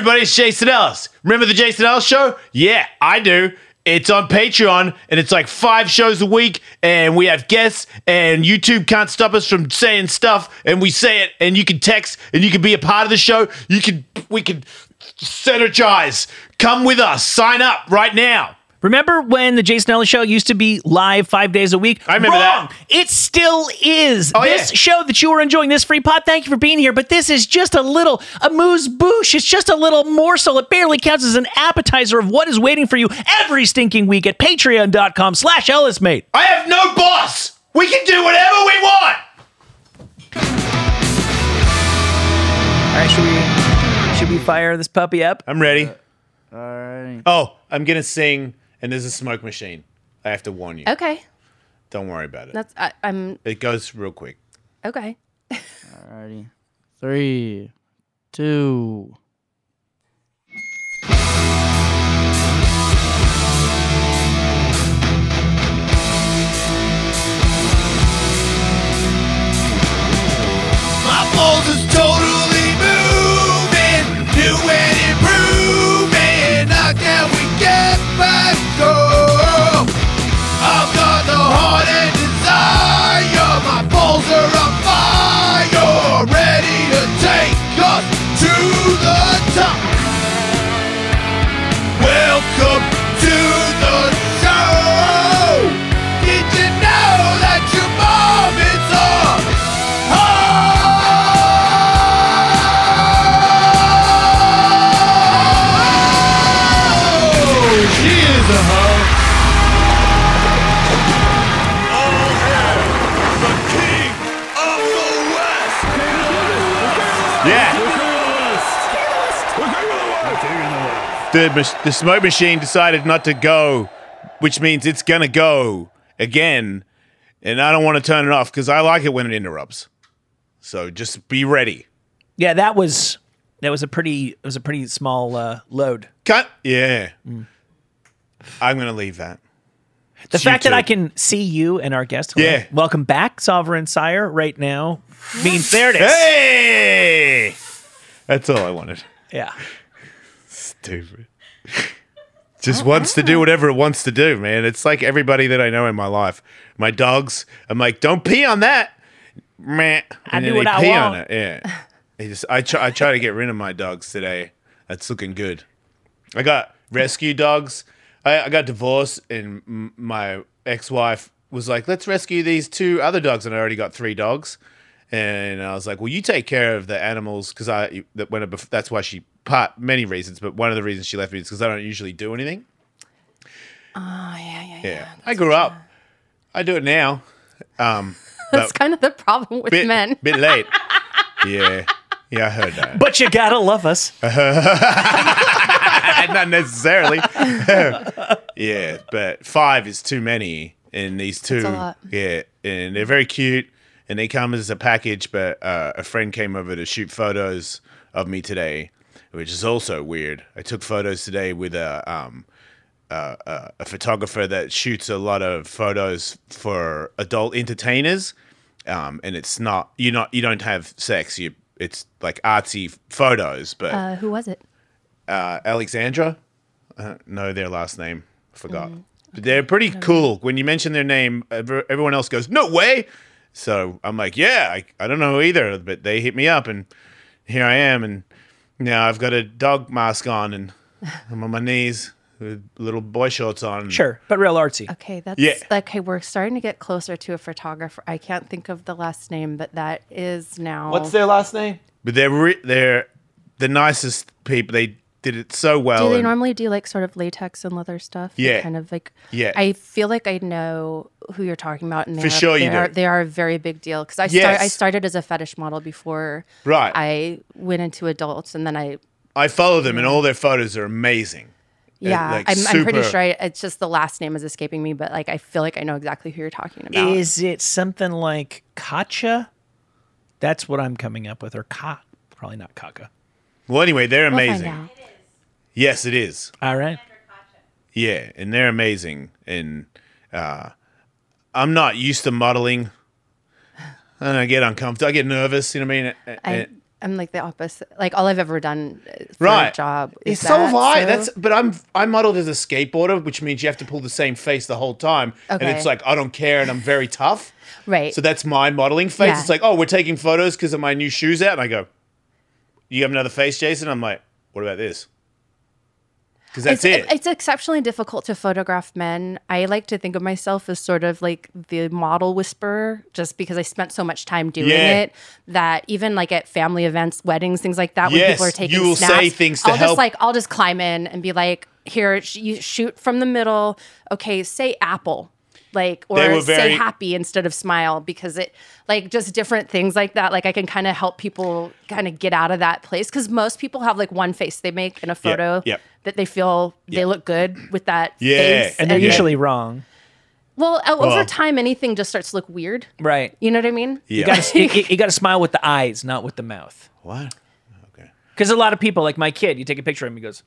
everybody, it's Jason Ellis. Remember the Jason Ellis show? Yeah, I do. It's on Patreon and it's like five shows a week, and we have guests, and YouTube can't stop us from saying stuff, and we say it, and you can text, and you can be a part of the show. You can, we can synergize. Come with us. Sign up right now. Remember when the Jason Ellis show used to be live five days a week? I remember Wrong. that. It still is. Oh, this yeah. show that you are enjoying, this free pot, thank you for being here. But this is just a little amuse bouche. It's just a little morsel. It barely counts as an appetizer of what is waiting for you every stinking week at patreon.com slash ellismate. I have no boss. We can do whatever we want. All right, should we, should we fire this puppy up? I'm ready. Uh, all right. Oh, I'm gonna sing, and there's a smoke machine. I have to warn you. Okay, Don't worry about it. that's I, I'm It goes real quick. okay. Alrighty. Three, two. My balls is totally moving, new and improving. Ready to take us to the top. The, the smoke machine decided not to go, which means it's gonna go again, and I don't want to turn it off because I like it when it interrupts. So just be ready. Yeah, that was that was a pretty it was a pretty small uh, load. Cut. Yeah. I'm gonna leave that. The It's fact that I can see you and our guest, hello, Yeah. welcome back, Sovereign Syre, right now means there it is. Hey, that's all I wanted. Yeah. Stupid. Just wants to do oh. whatever it wants to do, man. It's like everybody that I know in my life. My dogs, I'm like, don't pee on that. Meh. And do then what they I pee want. on it. Yeah. They just, I try, I try to get rid of my dogs today. That's looking good. I got rescue dogs. I, I got divorced, and my ex-wife was like, "Let's rescue these two other dogs," and I already got three dogs. And I was like, "Well, you take care of the animals because I that when I, that's why she part many reasons, but one of the reasons she left me is because I don't usually do anything. Oh yeah, yeah, yeah. Yeah, I grew up. I do it now. Um, That's kind of the problem with bit men. bit late. Yeah, yeah, I heard that. But you gotta love us. not necessarily. yeah, but five is too many, and these two, That's a lot. yeah, and they're very cute, and they come as a package. But uh, a friend came over to shoot photos of me today, which is also weird. I took photos today with a um, uh, uh, a photographer that shoots a lot of photos for adult entertainers, um, and it's not you not you don't have sex. You it's like artsy photos, but Uh, who was it? uh, Alexandra. Uh, know their last name. Forgot. Mm. But they're pretty cool. When you mention their name, everyone else goes, "No way!" So I'm like, "Yeah, I, I don't know either." But they hit me up, and here I am, and now I've got a dog mask on, and I'm on my knees with little boy shorts on. Sure, but real artsy. Okay, that's Yeah. okay. We're starting to get closer to a photographer. I can't think of the last name, but that is now. What's their last name? But they're re- they're the nicest people. They did it so well. Do they and- normally do like sort of latex and leather stuff? Yeah. kind of like. Yeah. I feel like I know who you're talking about, and For they're- sure you they are, do. They are a very big deal because I start, I started as a fetish model before Right. I went into adults, and then I I follow them, and all their photos are amazing. Uh, yeah, like, I'm, I'm pretty sure I, it's just the last name is escaping me, but like I feel like I know exactly who you're talking about. Is it something like Kacha? That's what I'm coming up with, or Ka. Probably not Kaka. Well, anyway, they're We'll find amazing. out. Yes, it is. All right. Yeah, and they're amazing. And uh, I'm not used to modeling. And I get uncomfortable. I get nervous. You know what I mean? I- And- I'm like the opposite. Like all I've ever done for Right. a job. Yeah, Is so have I. so- That's but I'm I modeled as a skateboarder, which means you have to pull the same face the whole time, Okay. and it's like I don't care, and I'm very tough. right. So that's my modeling face. Yeah. It's like, oh, we're taking photos because of my new shoes out, and I go, "You have another face, Jason?" I'm like, "What about this?" Because that's it's, it. It's exceptionally difficult to photograph men. I like to think of myself as sort of like the model whisperer, just because I spent so much time doing Yeah. it that even like at family events, weddings, things like that, when people are taking you will snaps, say things to I'll help. just like I'll just climb in and be like, "Here, sh- you shoot from the middle. Okay, say apple." Like or were say happy instead of smile because it like just different things like that like I can kind of help people kind of get out of that place cuz most people have like one face they make in a photo yep. That they feel Yeah. they look good with that Yeah, face. And they're Yeah. usually wrong. well, over Well- time, anything just starts to look weird. Right. You know what I mean? yeah. You got to you, you got to smile with the eyes, not with the mouth. what? Okay. Because a lot of people, like my kid, you take a picture of him, he goes,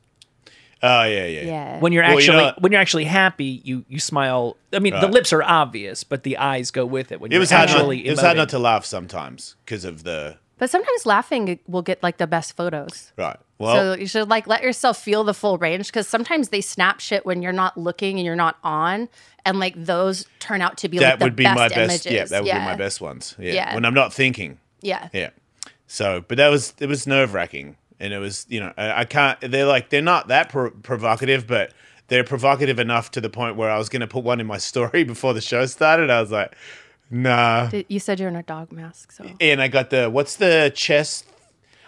Oh yeah, yeah. Yeah. when you're Well, you actually know- when you're actually happy, you you smile. I mean, the lips are obvious, but the eyes go with it. When It you're was hard. Not, actually it was hard not to laugh sometimes because of the but sometimes laughing will get like the best photos. right. Well, so you should like let yourself feel the full range because sometimes they snap shit when you're not looking and you're not on, and like those turn out to be like that the would be best my best. images. Yeah, that would be my best ones. Yeah. Yeah. When I'm not thinking. Yeah. Yeah. So, but that was it was nerve wracking, and it was you know I, I can't. They're like they're not that pro- provocative, but they're provocative enough to the point where I was going to put one in my story before the show started. I was like, nah. You said you're in a dog mask, so And I got the what's the chest?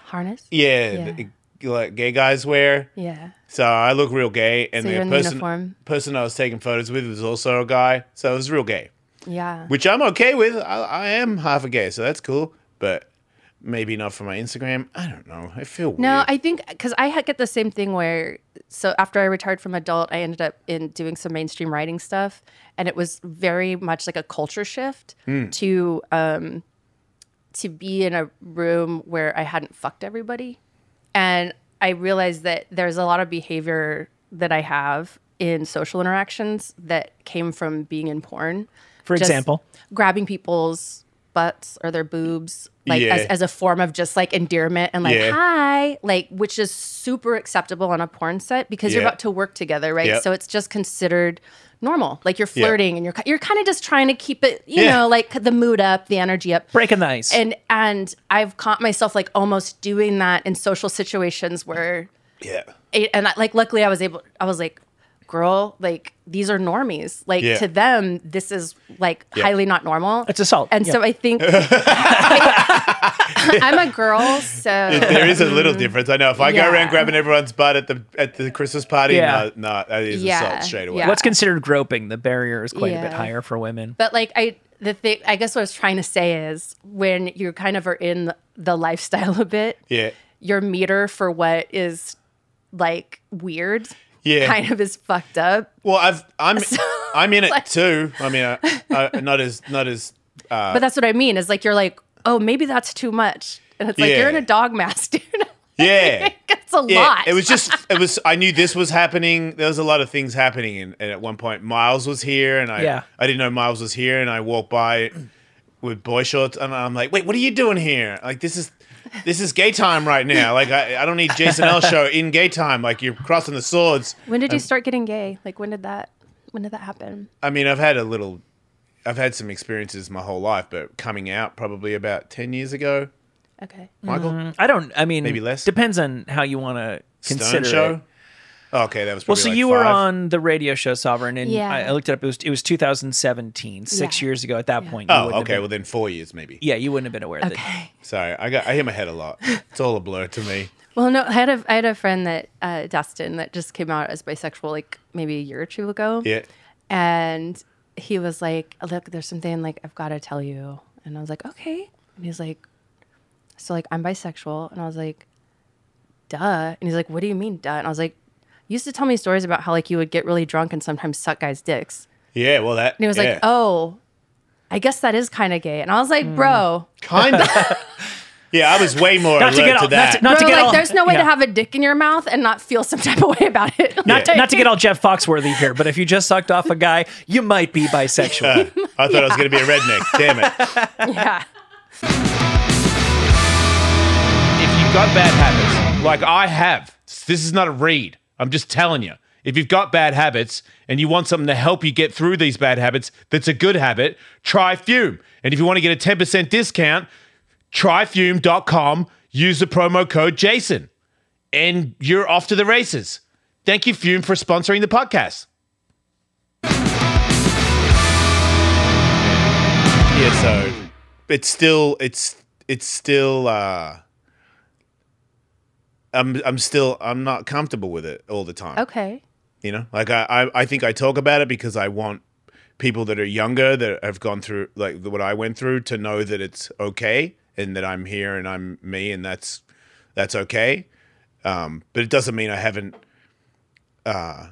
harness. Yeah, Yeah. the- like gay guys wear. Yeah. So I look real gay, and So the in the person person I was taking photos with was also a guy, so it was real gay, Yeah. which I'm okay with. I, I am half a gay, so that's cool. But maybe not for my Instagram. I don't know. I feel weird. No, I think because I get the same thing where so after I retired from adult, I ended up in doing some mainstream writing stuff, and it was very much like a culture shift Hmm. to um to be in a room where I hadn't fucked everybody, and I realized that there's a lot of behavior that I have in social interactions that came from being in porn. For Just example? grabbing people's butts or their boobs like Yeah. as, as a form of just like endearment and like Yeah. hi like which is super acceptable on a porn set because you're about to work together right Yep. so it's just considered normal like you're flirting and you're you're kind of just trying to keep it you Yeah. know like the mood up the energy up Breaking the ice. and and I've caught myself like almost doing that in social situations where yeah. it- and I, like luckily I was able I was like girl like these are normies like Yeah. to them this is like Yeah. highly not normal It's assault, and so. I think I'm a girl so There is a little difference. I know. If I go around grabbing everyone's butt at the at the Christmas party, Yeah. no, no, that is Yeah, assault straight away. yeah. What's considered groping? The barrier is quite a bit higher for women. but like I the thing I guess what I was trying to say is when you kind of are in the lifestyle a bit Yeah. your meter for what is like weird Yeah. kind of is fucked up Well, I've I'm I'm in it like- too. I mean, I, I, not as not as uh, but that's what I mean is like you're like oh maybe that's too much and it's like Yeah. you're in a dog mask dude yeah. it's a Yeah, lot it was just it was. I knew this was happening. There was a lot of things happening, and, and at one point, Miles was here, and I Yeah. I didn't know Miles was here, and I walked by with boy shorts, and I'm like, wait, what are you doing here? Like this is this is gay time right now. Like I, I don't need Jason Ellis show in gay time. Like you're crossing the swords. when did you um, start getting gay like when did that when did that happen I mean, I've had a little, I've had some experiences my whole life, but coming out probably about ten years ago. okay Michael mm, I don't. I mean, Maybe less? Depends on how you want to Stone consider show. it. Okay, that was Well, so like you were on the radio show Sovereign, and Yeah. I, I looked it up. It was it was 2017, six Yeah. years ago. At that point, you Oh, okay. been- Well, then four years maybe. yeah, you wouldn't have been aware that. okay Sorry, I got I hit my head a lot. It's all a blur to me. Well, no, I had a I had a friend that uh, Dustin that just came out as bisexual like maybe a year or two ago. Yeah. And he was like, "Look, there's something like I've got to tell you." And I was like, "Okay." And he's like, "So like I'm bisexual." And I was like, "Duh." And he's like, "What do you mean, duh?" And I was like, "You used to tell me stories about how like you would get really drunk and sometimes suck guys' dicks." Yeah, well, that. And he was yeah. like, "Oh, I guess that is kind of gay." And I was like, "Bro, kind of. yeah, I was way more Not to alert get to, all- not that. to- not bro, get like all- there's no way yeah. to have a dick in your mouth and not feel some type of way about it." Not, to, not to get all Jeff Foxworthy here, but if you just sucked off a guy, you might be bisexual. Uh, I thought I was going to be a redneck. Damn it. yeah. If you've got bad habits, like I have, this is not a read. I'm just telling you. If you've got bad habits and you want something to help you get through these bad habits that's a good habit, try Fum. And if you want to get a 10% discount, tryfum.com, use the promo code Jason, and you're off to the races. Thank you, Fum, for sponsoring the podcast. Yeah, so it's still it's it's still uh I'm I'm still I'm not comfortable with it all the time. Okay. You know, like I, I, I think I talk about it because I want people that are younger that have gone through like what I went through to know that it's okay and that I'm here and I'm me and that's that's okay. Um, but it doesn't mean I haven't. Uh,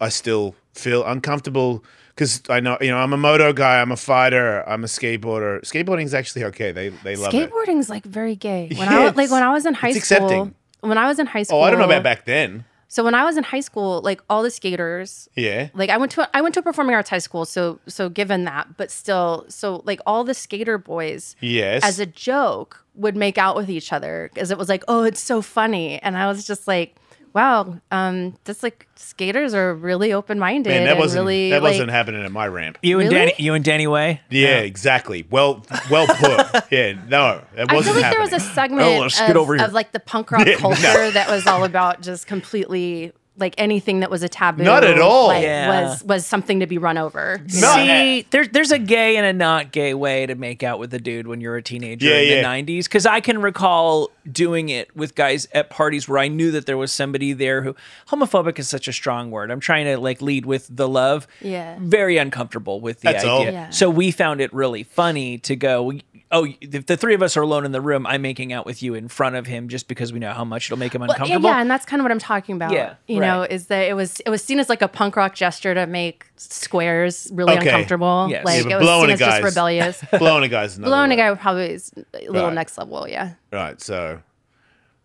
I still feel uncomfortable because I know you know I'm a moto guy, I'm a fighter, I'm a skateboarder. Skateboarding's actually okay. They they love it. Skateboarding's like very gay. When Yeah, I like when I was in high it's school. accepting. When I was in high school. Oh, I don't know about back then. So when I was in high school, like all the skaters, Yeah. like I went to I went to a performing arts high school. So so given that, but still, so like all the skater boys, Yes. as a joke, would make out with each other because it was like, oh, it's so funny, and I was just like. Wow, um, that's like skaters are really open minded Man, that wasn't really that like, wasn't happening at my ramp. You and Really? Danny, you and Danny Way. Yeah, exactly. Well, well put. yeah, no, that wasn't I feel like there was a segment Oh, of, of like the punk rock Yeah, culture no. that was all about just completely like anything that was a taboo. Not at all. like, Yeah. Was was something to be run over. you No, know? See, there's there's a gay and a not gay way to make out with a dude when you're a teenager Yeah, in yeah. the '90s. Because I can recall doing it with guys at parties where I knew that there was somebody there who homophobic is such a strong word. I'm trying to like lead with the love. Yeah. Very uncomfortable with the That's idea. all. Yeah. So we found it really funny to go. Oh, if the three of us are alone in the room, I'm making out with you in front of him just because we know how much it'll make him Well, yeah, uncomfortable. yeah, and that's kind of what I'm talking about. Yeah, you know, is that it was it was seen as like a punk rock gesture to make squares really Okay. uncomfortable. Yes. Like Yeah, it was blowing seen a as just rebellious. blowing a guy's another Blowing a way. guy probably is a little Right. next level. Yeah. Right. So,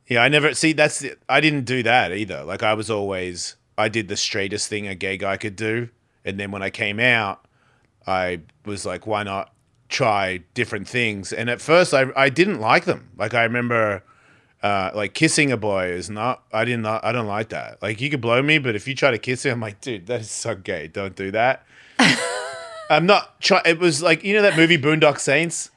yeah, I never see that's the, I didn't do that either. Like I was always I did the straightest thing a gay guy could do, and then when I came out, I was like, why not try different things? And at first, I I didn't like them. Like I remember. Uh, like kissing a boy is not. I didn't. I don't like that. Like you could blow me, but if you try to kiss me, I'm like, dude, that is so gay. Don't do that. I'm not trying. It was like you know that movie Boondock Saints,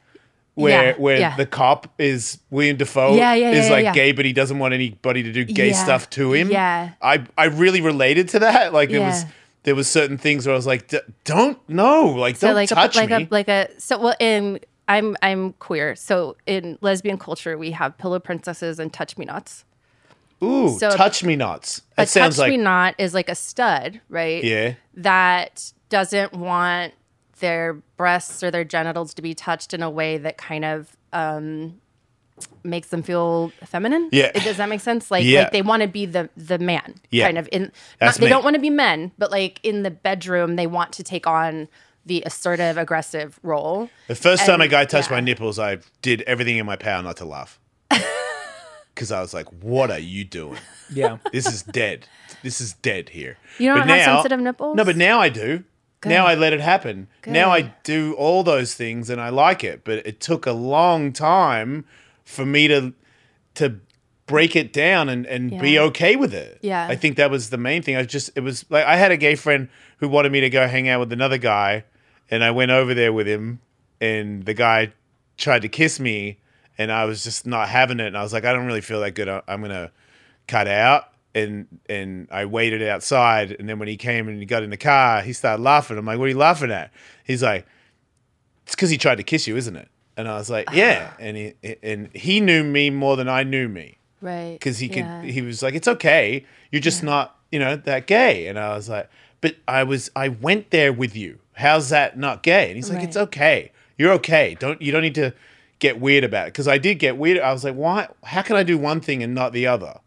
where Yeah, where yeah. the cop is William Dafoe Yeah, yeah, is like gay, but he doesn't want anybody to do gay stuff to him. yeah. I I really related to that. Like it was. There was certain things where I was like, "D- don't no, like So don't like touch a, like me. a like a so well in I'm I'm queer. So in lesbian culture we have pillow princesses and touch me nots. Ooh, so- touch me nots. A That sounds touch like me not is like a stud, right? yeah. That doesn't want their breasts or their genitals to be touched in a way that kind of um makes them feel feminine. Yeah. Does that make sense? Like Yeah. like they want to be the the man. Yeah. Kind of in not, they don't want to be men, but like in the bedroom they want to take on the assertive, aggressive role. The first time And- a guy touched yeah. my nipples, I did everything in my power not to laugh. Because I was like, what are you doing? yeah. This is dead. This is dead here. You don't But have now- sensitive nipples? No, but now I do. Now I let it happen. Now I do all those things and I like it. But it took a long time for me to to break it down and, and be okay with it. Yeah. I think that was the main thing. I just it was like I had a gay friend who wanted me to go hang out with another guy and I went over there with him and the guy tried to kiss me and I was just not having it and I was like I don't really feel that good. I- I'm going to cut out and and I waited outside and then when he came and he got in the car he started laughing I'm like what are you laughing at he's like it's because he tried to kiss you isn't it and I was like uh-huh. yeah. And he and he knew me more than I knew me. Right. because he could Yeah. he was like it's okay. You're just not you know that gay. And I was like but I was I went there with you. How's that not gay? And he's like Right. it's okay. You're okay. Don't you don't need to get weird about it. Because I did get weird. I was like why how can I do one thing and not the other?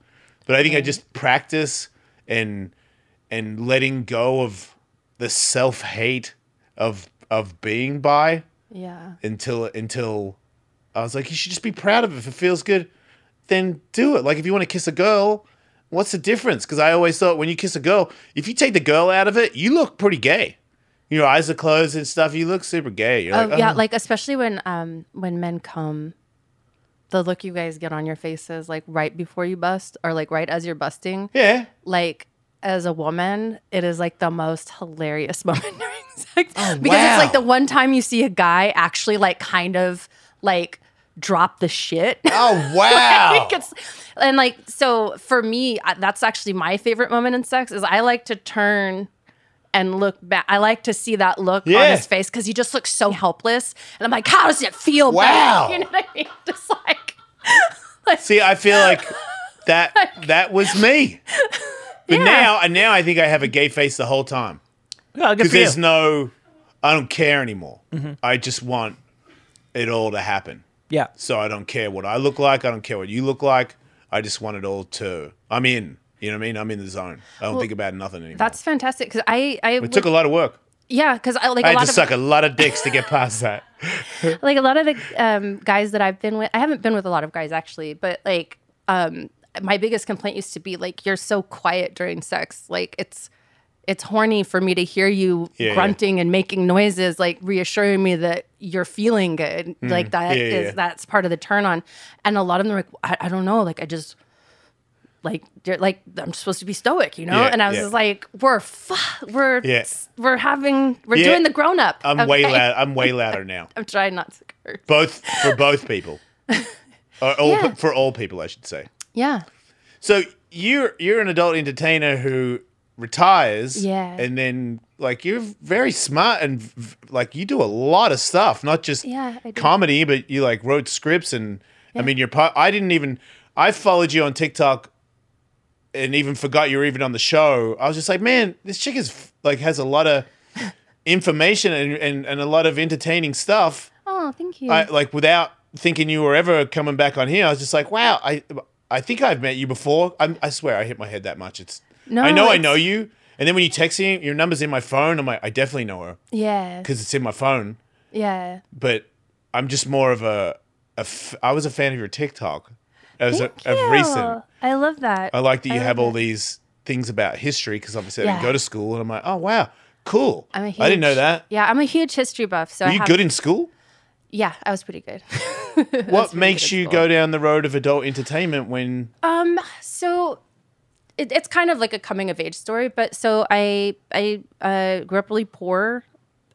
But I think I just practice and and letting go of the self hate of of being bi Yeah. until until I was like, you should just be proud of it. If it feels good, then do it. Like if you want to kiss a girl, what's the difference? Because I always thought when you kiss a girl, if you take the girl out of it, you look pretty gay. Your eyes are closed and stuff. You look super gay. You're Oh, like, yeah, oh. like especially when um when men come the look you guys get on your faces, like right before you bust, or like right as you're busting, Yeah. like as a woman, it is like the most hilarious moment during sex oh, because wow. it's like the one time you see a guy actually like kind of like drop the shit. Oh wow. Like, and like so for me, that's actually my favorite moment in sex is I like to turn and look back. I like to see that look on his face because he just looks so helpless, and I'm like, how does it feel? Wow. back? You know what I mean? Just like. See, I feel like that that was me. But Yeah. now, and now I think I have a gay face the whole time Oh, because there's no, I don't care anymore. Mm-hmm. I just want it all to happen. yeah. So I don't care what I look like. I don't care what you look like. I just want it all to. I'm in. You know what I mean? I'm in the zone. I don't think about nothing anymore. That's fantastic because I I it took a lot of work. yeah because I like I a had lot to of suck a lot of dicks to get past that. like a lot of the um, guys that I've been with, I haven't been with a lot of guys actually, but like um, my biggest complaint used to be like you're so quiet during sex. Like it's it's horny for me to hear you Yeah, yeah. grunting and making noises, like reassuring me that you're feeling good. Like that is Mm. Yeah, yeah. that's part of the turn on. And a lot of them are like, I, I don't know, like I just like they're like I'm supposed to be stoic, you know? Yeah, and I was yeah. just like, we're fu- we're Yeah. we're having we're Yeah. doing the grown up. I'm way loud. I'm way louder now. I'm trying not to curse. Both for both people. Or all, Yeah. For all people, I should say. Yeah. So you're you're an adult entertainer who retires, Yeah. and then like you're very smart and v- like you do a lot of stuff, not just Yeah, comedy, but you like wrote scripts and I mean you're part. I didn't even I followed you on TikTok and even forgot you were even on the show. I was just like, man, this chick is like has a lot of information and, and, and a lot of entertaining stuff. Oh, thank you. I like without thinking you were ever coming back on here. I was just like, wow, I I think I've met you before. I'm, I swear I hit my head that much. It's No, I know I know you. And then when you text me, your number's in my phone. I'm like, I definitely know her yeah. because it's in my phone. Yeah. But I'm just more of a, a f- I was a fan of your TikTok as a, Thank of you. recent. I love that. I like that you have all that. these things about history because obviously I didn't Yeah. go to school, and I'm like, oh wow, cool. I'm a I didn't know that. Yeah, I'm a huge history buff. So Were I you have, good in school? Yeah, I was pretty good. What pretty makes good you go down the road of adult entertainment when Um, so it, it's kind of like a coming of age story. But so I I uh, grew up really poor.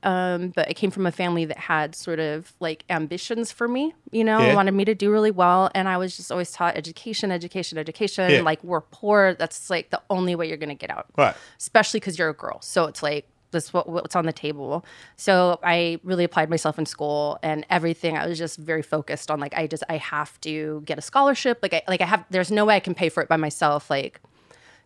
Um, but I came from a family that had sort of like ambitions for me, you know, Yeah. wanted me to do really well. And I was just always taught education, education, education. Yeah. Like, we're poor. That's like the only way you're going to get out. Right. especially because you're a girl. So it's like this what what's on the table. So I really applied myself in school and everything. I was just very focused on like I just I have to get a scholarship. Like I like I have there's no way I can pay for it by myself. Like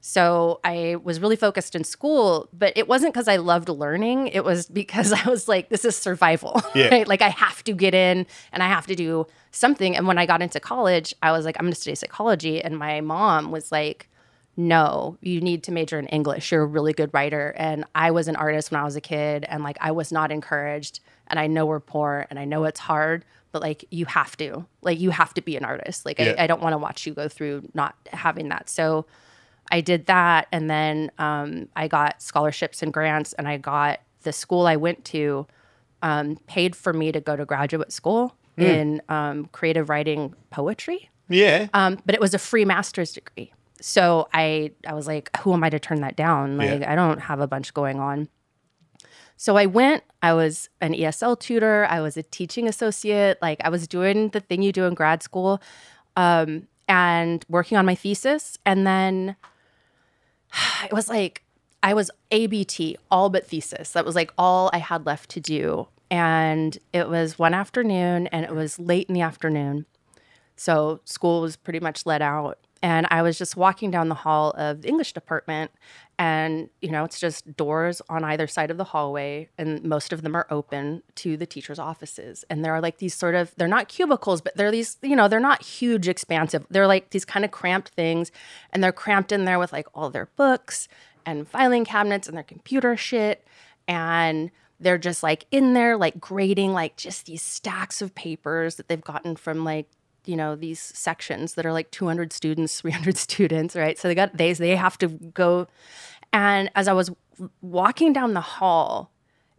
so I was really focused in school, but it wasn't because I loved learning. It was because I was like, this is survival. Yeah. Right? Like I have to get in and I have to do something. And when I got into college, I was like, I'm gonna study psychology. And my mom was like, no, you need to major in English. You're a really good writer. And I was an artist when I was a kid, and like I was not encouraged. And I know we're poor and I know it's hard, but like you have to, like you have to be an artist. Like Yeah. I, I don't want to watch you go through not having that. So I did that. And then um, I got scholarships and grants, and I got the school I went to um, paid for me to go to graduate school in um, creative writing poetry Yeah. um, but it was a free master's degree. So I I was like, who am I to turn that down? Like Yeah. I don't have a bunch going on. So I went. I was an ESL tutor. I was a teaching associate. Like I was doing the thing you do in grad school, um, and working on my thesis. And then it was like I was ABT, all but thesis. That was like all I had left to do. And it was one afternoon, and it was late in the afternoon. So school was pretty much let out. And I was just walking down the hall of the English department. And, you know, it's just doors on either side of the hallway. And most of them are open to the teachers' offices. And there are like these sort of, they're not cubicles, but they're these, you know, they're not huge, expansive. They're like these kind of cramped things. And they're cramped in there with like all their books and filing cabinets and their computer shit. And they're just like in there, like grading like just these stacks of papers that they've gotten from like you know these sections that are like 200 students 300 students right so they got they they have to go and as i was walking down the hall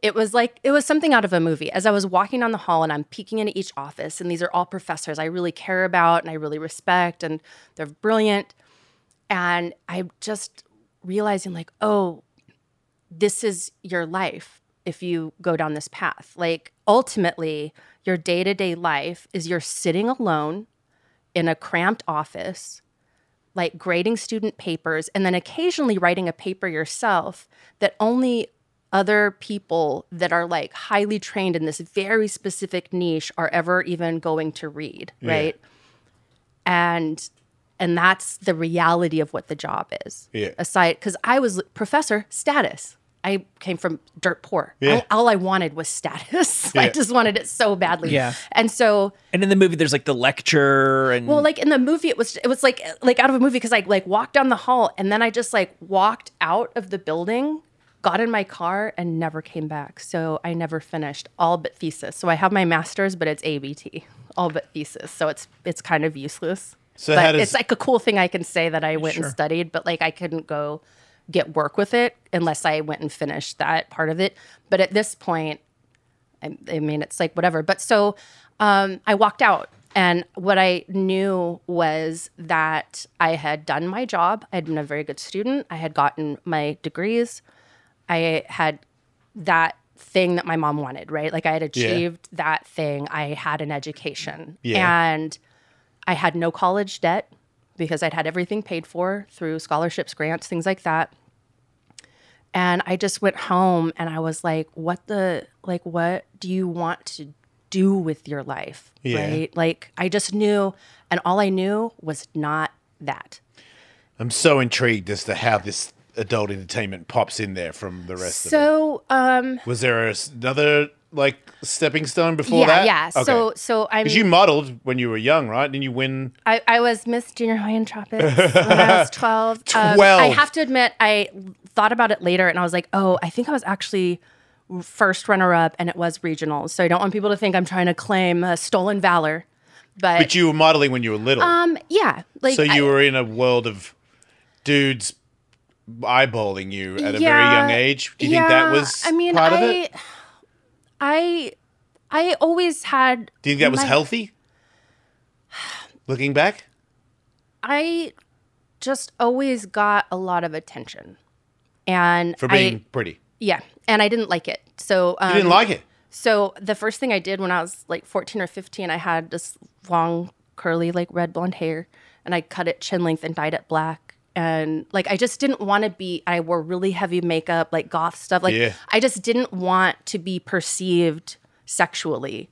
it was like it was something out of a movie. As I was walking down the hall and I'm peeking into each office, and these are all professors I really care about and I really respect, and they're brilliant. And I'm just realizing, like, oh, this is your life if you go down this path. Like, ultimately, your day to day life is you're sitting alone in a cramped office, like grading student papers, and then occasionally writing a paper yourself that only other people that are like highly trained in this very specific niche are ever even going to read, right? And and that's the reality of what the job is. Yeah. Aside, because I was professor status. I came from dirt poor. Yeah. All, all I wanted was status. I just wanted it so badly. Yeah. And so And in the movie, there's like the lecture and well, like in the movie, it was it was like like out of a movie because I like walked down the hall and then I just like walked out of the building, got in my car, and never came back. So I never finished all but thesis. So I have my master's, but it's ABT, all but thesis. So it's it's kind of useless. So but how does- it's like a cool thing I can say that I went Sure. and studied, but like I couldn't go get work with it unless I went and finished that part of it. But at this point, I, I mean, it's like whatever. But so um, I walked out, and what I knew was that I had done my job. I had been a very good student. I had gotten my degrees. I had that thing that my mom wanted, right? Like I had achieved that thing. I had an education. Yeah. And I had no college debt because I'd had everything paid for through scholarships, grants, things like that. And I just went home and I was like, what the, like, what do you want to do with your life? Yeah. Right. Like, I just knew, and all I knew was not that. I'm so intrigued as to how this adult entertainment pops in there from the rest of So, um. Was there another like stepping stone before yeah, that? yeah. So, so I'm, because you modeled when you were young, right? Didn't you win? I, I was Miss Junior Hawaiian Tropics when I was 12. Um, 12. I have to admit, I thought about it later and I was like, oh, I think I was actually first runner up and it was regionals. So I don't want people to think I'm trying to claim uh, stolen valor. But, But you were modeling when you were little, um, yeah. Like, so you I- were in a world of dudes eyeballing you at a very young age. Do you think that was I mean, part I, of it? I, I always had. Do you think that was my- healthy? Looking back, I just always got a lot of attention, and for I- being pretty, yeah, and I didn't like it. So um, you didn't like it. So the first thing I did when I was like 14 or 15, I had this long, curly, like red blonde hair, and I cut it chin length and dyed it black. And like I just didn't want to be. I wore really heavy makeup, like goth stuff. Like Yeah. I just didn't want to be perceived sexually.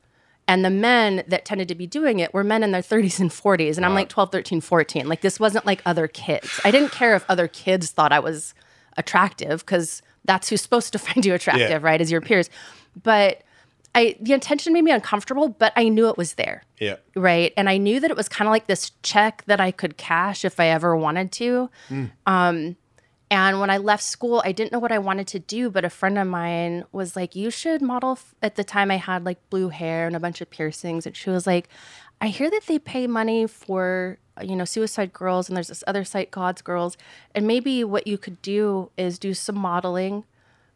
And the men that tended to be doing it were men in their 30s and 40s. And I'm like 12, 13, 14. Like this wasn't like other kids. I didn't care if other kids thought I was attractive because that's who's supposed to find you attractive, right? As your peers. But I the intention made me uncomfortable, but I knew it was there. Yeah, Right. And I knew that it was kind of like this check that I could cash if I ever wanted to. Um, and when I left school, I didn't know what I wanted to do, but a friend of mine was like, You should model. F-. At the time, I had like blue hair and a bunch of piercings. And she was like, I hear that they pay money for, you know, suicide girls, and there's this other site, God's Girls. And maybe what you could do is do some modeling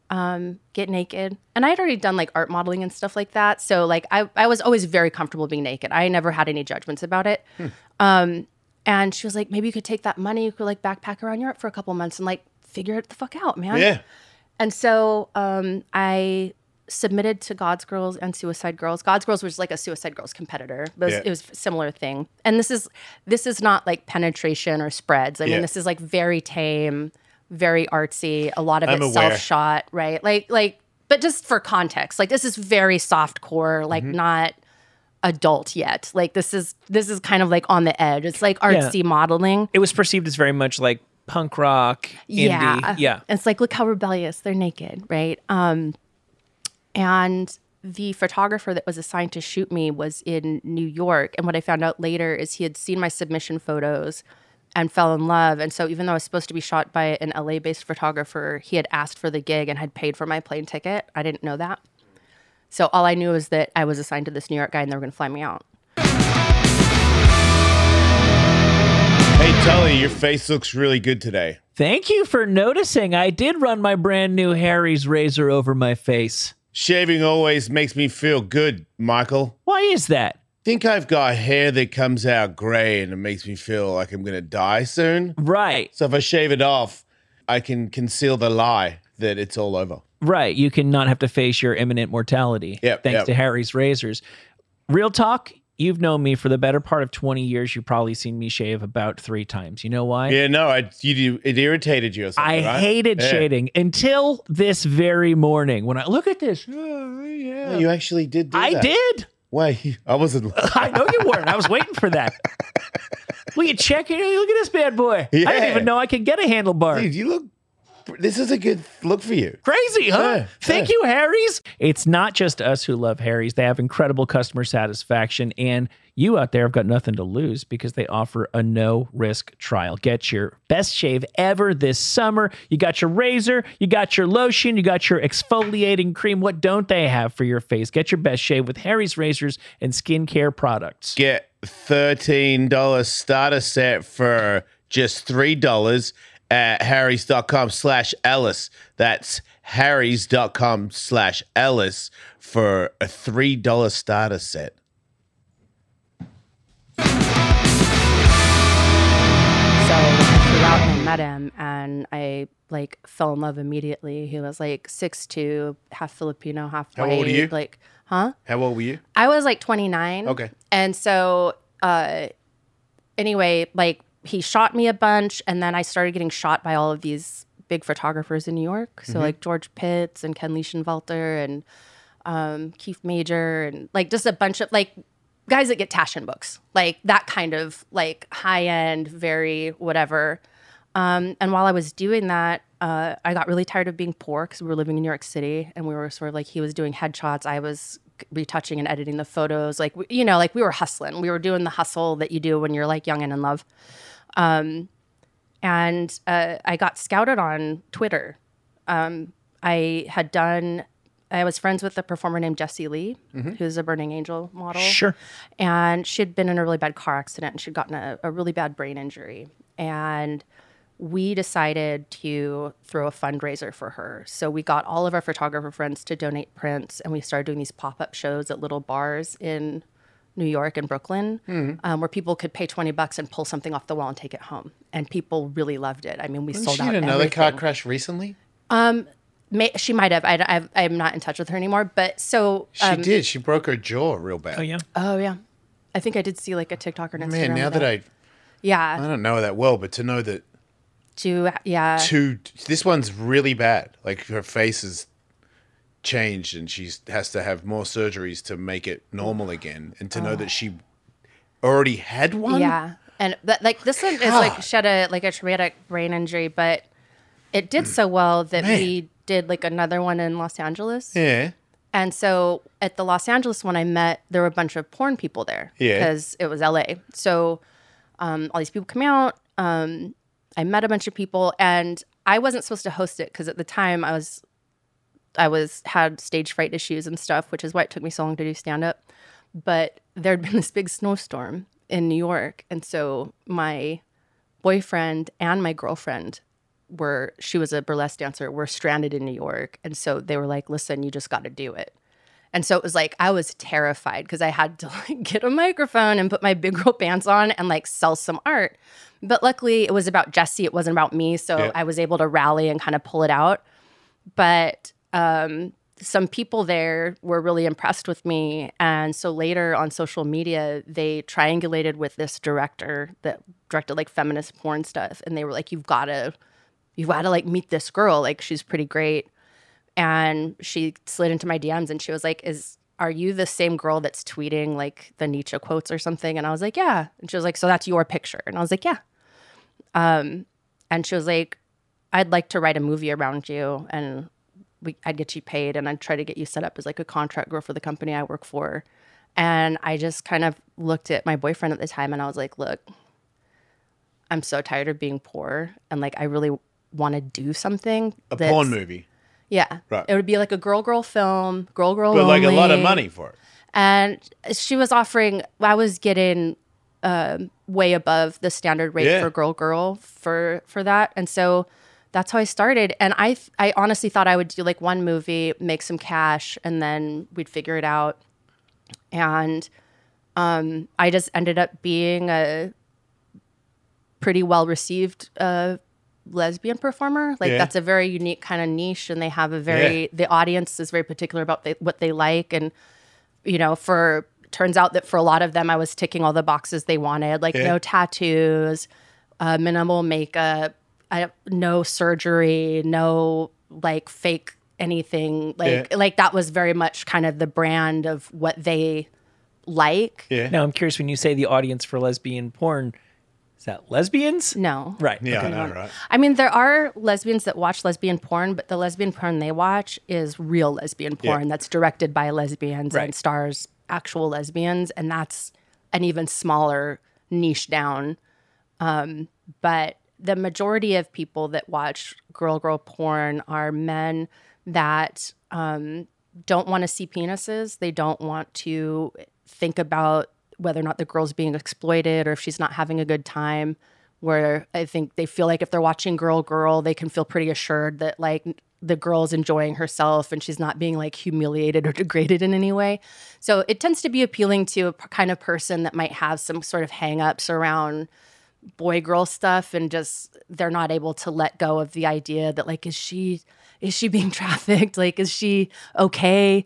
um, get naked. And I'd already done like art modeling and stuff like that. So like I, I was always very comfortable being naked. I never had any judgments about it. Um, and she was like, maybe you could take that money, you could like backpack around Europe for a couple months and like figure it the fuck out, man. yeah. And so um, I submitted to God's Girls and Suicide Girls. God's Girls was like a Suicide Girls competitor. But it was, Yeah. it was a similar thing. And this is this is not like penetration or spreads. I Yeah. mean, this is like very tame, very artsy. A lot of I'm it's self shot, right? Like like, but just for context, like this is very soft core, like Mm-hmm. not adult yet. Like this is this is kind of like on the edge. It's like artsy modeling. it was perceived as very much like punk rock, indie. Yeah. It's like, look how rebellious. They're naked, right? Um, and the photographer that was assigned to shoot me was in New York. And what I found out later is he had seen my submission photos and fell in love. And so even though I was supposed to be shot by an LA based photographer, he had asked for the gig and had paid for my plane ticket. I didn't know that. So all I knew was that I was assigned to this New York guy and they were going to fly me out. Hey Tully, your face looks really good today. Thank you for noticing. I did run my brand new Harry's razor over my face. Shaving always makes me feel good, Michael. Why is that? Think I've got hair that comes out gray and it makes me feel like I'm gonna die soon. Right. So if I shave it off, I can conceal the lie that it's all over. Right. You can not have to face your imminent mortality. Yep, thanks yep. to Harry's razors. Real talk, you've known me for the better part of 20 years. You've probably seen me shave about three times. You know why? Yeah, no, I you it irritated you or something. I right? hated Yeah. shading until this very morning when I look at this. Oh, yeah. You actually did do I that. did. Wait, I wasn't. I know you weren't. I was waiting for that. Will you check it? Look at this bad boy. I didn't even know I could get a handlebar. Dude, you look. This is a good look for you. Crazy, huh? Yeah, Thank yeah. you, Harry's. It's not just us who love Harry's. They have incredible customer satisfaction, and you out there have got nothing to lose because they offer a no risk trial. Get your best shave ever this summer. You got your razor, you got your lotion, you got your exfoliating cream. What don't they have for your face? Get your best shave with Harry's razors and skincare products. Get thirteen dollars starter set for just three dollars at harrys.com slash ellis that's harrys.com slash ellis for a three dollar starter set Out and I met him and I like fell in love immediately. He was like six two, half Filipino, half How white. old are you? Like, huh? how old were you I was like 29. Okay. And so, uh, anyway, like he shot me a bunch, and then I started getting shot by all of these big photographers in New York. So like George Pitts and Ken Leichenwalter and um, Keith Major and like just a bunch of like guys that get Taschen books, like that kind of like high end, very whatever. Um, and while I was doing that, uh, I got really tired of being poor because we were living in New York City and we were sort of like he was doing headshots, I was retouching and editing the photos, like you know, like we were hustling. We were doing the hustle that you do when you're like young and in love. Um, and uh, I got scouted on Twitter. Um, I had done. I was friends with a performer named Jessie Lee, mm-hmm. who's a Burning Angel model. Sure. and she'd been in a really bad car accident and she'd gotten a, a really bad brain injury. And we decided to throw a fundraiser for her. So we got all of our photographer friends to donate prints and we started doing these pop-up shows at little bars in new york and brooklyn mm-hmm. um, where people could pay 20 bucks and pull something off the wall and take it home. And people really loved it. I mean we sold she out had another car crash recently um, May, she might have. I, I, i'm not in touch with her anymore but so she um, did. She broke her jaw real bad. Oh, yeah. oh yeah. I think i did see like a tiktok or an instagram man now of that i yeah. I don't know that well but to know that to yeah. two this one's really bad. Like her face is changed and she has to have more surgeries to make it normal again. And to know that she already had one? Yeah. And but like this one is like she had a like a traumatic brain injury but it did so well that Man. we did like another one in los angeles yeah and so at the los angeles one i met there were a bunch of porn people there Yeah. because it was la so um, all these people come out um, i met a bunch of people and i wasn't supposed to host it because at the time i was I was had stage fright issues and stuff, which is why it took me so long to do stand up. But there'd been this big snowstorm in New York, and so my boyfriend and my girlfriend were she was a burlesque dancer were stranded in New York, and so they were like, "Listen, you just got to do it." And so it was like I was terrified because I had to like get a microphone and put my big girl pants on and like sell some art. But luckily, it was about Jessie. It wasn't about me, so Yeah. I was able to rally and kind of pull it out but um, some people there were really impressed with me. And so later on social media, they triangulated with this director that directed like feminist porn stuff. And they were like, you've got to, you've got to like meet this girl. Like, she's pretty great. And she slid into my DMs and she was like, is, are you the same girl that's tweeting like the Nietzsche quotes or something? And I was like, yeah. And she was like, so that's your picture. And I was like, yeah. Um, and she was like, I'd like to write a movie around you and we, I'd get you paid and I'd try to get you set up as like a contract girl for the company I work for. And I just kind of looked at my boyfriend at the time and I was like, look, I'm so tired of being poor and like I really want to do something. a porn movie Yeah. Right. It would be like a girl girl film, girl girl but like a lot of money for it And she was offering, I was getting um, way above the standard rate Yeah. for girl girl for for that. And so that's how I started. And I th- I honestly thought I would do like one movie, make some cash, and then we'd figure it out. And um, I just ended up being a pretty well received uh, lesbian performer. Like Yeah. that's a very unique kind of niche, and they have a very Yeah. the audience is very particular about they, what they like, and you know, for turns out that for a lot of them, I was ticking all the boxes they wanted, like Yeah. no tattoos, uh, minimal makeup, I, no surgery, no like fake anything. Like Yeah. like that was very much kind of the brand of what they like. Yeah. Now I'm curious when you say the audience for lesbian porn, is that lesbians? No. Right. Yeah, okay. I right? I mean, there are lesbians that watch lesbian porn, but the lesbian porn they watch is real lesbian Yeah. porn that's directed by lesbians Right. and stars actual lesbians, and that's an even smaller niche down. Um, but the majority of people that watch girl girl porn are men that um, don't want to see penises. They don't want to think about whether or not the girl's being exploited or if she's not having a good time. Where I think they feel like if they're watching Girl Girl, they can feel pretty assured that like the girl's enjoying herself and she's not being like humiliated or degraded in any way. So it tends to be appealing to a kind of person that might have some sort of hangups around boy girl stuff and just they're not able to let go of the idea that like is she is she being trafficked like is she okay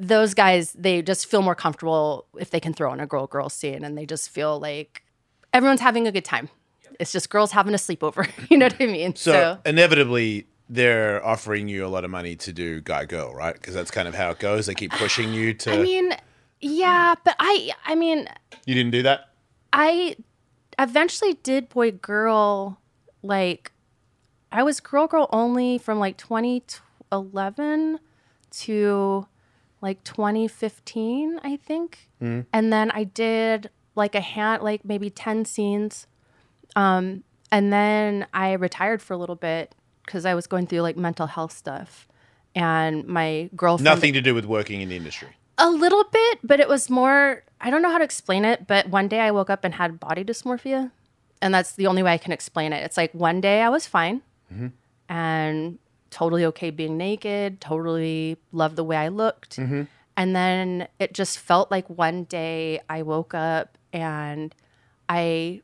those guys they just feel more comfortable if they can throw in a girl girl scene and they just feel like everyone's having a good time it's just girls having a sleepover you know what i mean So, inevitably, they're offering you a lot of money to do guy girl, right? Because that's kind of how it goes. They keep pushing you to. i mean yeah but i i mean you didn't do that. I eventually did boy girl like I was girl girl only from like 2011 to like 2015 I think. And then I did like a hand like maybe 10 scenes. Um and then I retired for a little bit cuz I was going through like mental health stuff. And my girlfriend Nothing to do with working in the industry. a little bit, but it was more, I don't know how to explain it, but one day I woke up and had body dysmorphia. And that's the only way I can explain it. It's like one day I was fine and totally okay being naked, totally loved the way I looked. Mm-hmm. And then it just felt like one day I woke up and I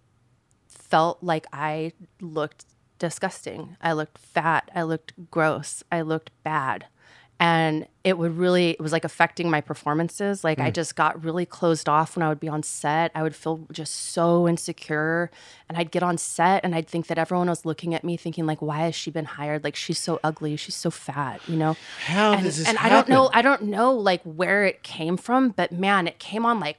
felt like I looked disgusting. I looked fat. I looked gross. I looked bad. And it would really, it was like affecting my performances. Like I hmm. just got really closed off when I would be on set. I would feel just so insecure. And I'd get on set and I'd think that everyone was looking at me thinking, like, why has she been hired? Like, she's so ugly. She's so fat, you know? How and, does this and I don't know. I don't know like where it came from, but man, it came on like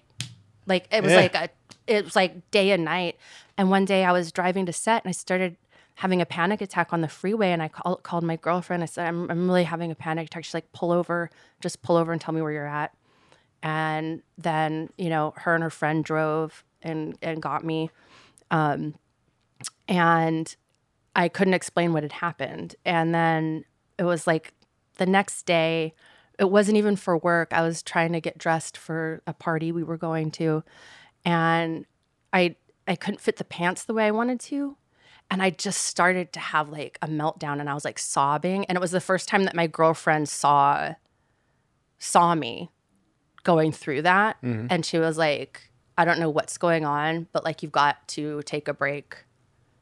like it was Yeah. like a it was like day and night. And one day I was driving to set and I started having a panic attack on the freeway and I call, called my girlfriend. I said, I'm, I'm really having a panic attack. She's like, pull over, just pull over and tell me where you're at. And then, you know, her and her friend drove and, and got me. Um, and I couldn't explain what had happened. And then it was like the next day, it wasn't even for work. I was trying to get dressed for a party we were going to. And I I couldn't fit the pants the way I wanted to. And I just started to have like a meltdown and I was like sobbing. And it was the first time that my girlfriend saw saw me going through that. And she was like, I don't know what's going on, but like you've got to take a break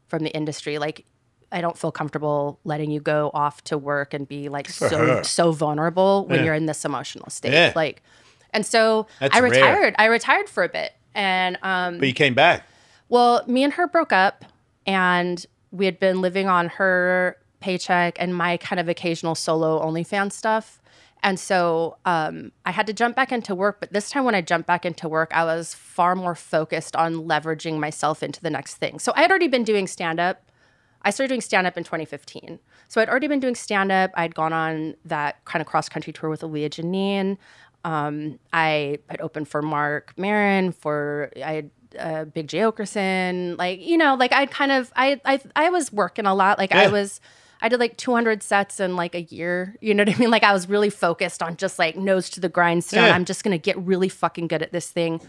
from the industry. Like I don't feel comfortable letting you go off to work and be like so her. so vulnerable when Yeah. you're in this emotional state. Yeah. Like and so That's I rare. retired. I retired for a bit. And um But you came back. well, me and her broke up, and we had been living on her paycheck and my kind of occasional solo OnlyFans stuff. And so um, I had to jump back into work. But this time, when I jumped back into work, I was far more focused on leveraging myself into the next thing. So I had already been doing stand up. I started doing stand up in 2015. So I'd already been doing stand up. I'd gone on that kind of cross country tour with Aaliyah Janine. Um, I had opened for Marc Maron, for I had uh, Big Jay Oakerson, like you know, like I'd kind of I I I was working a lot. Like I was, I did like 200 sets in like a year. You know what I mean? Like I was really focused on just like nose to the grindstone. Yeah. I'm just gonna get really fucking good at this thing.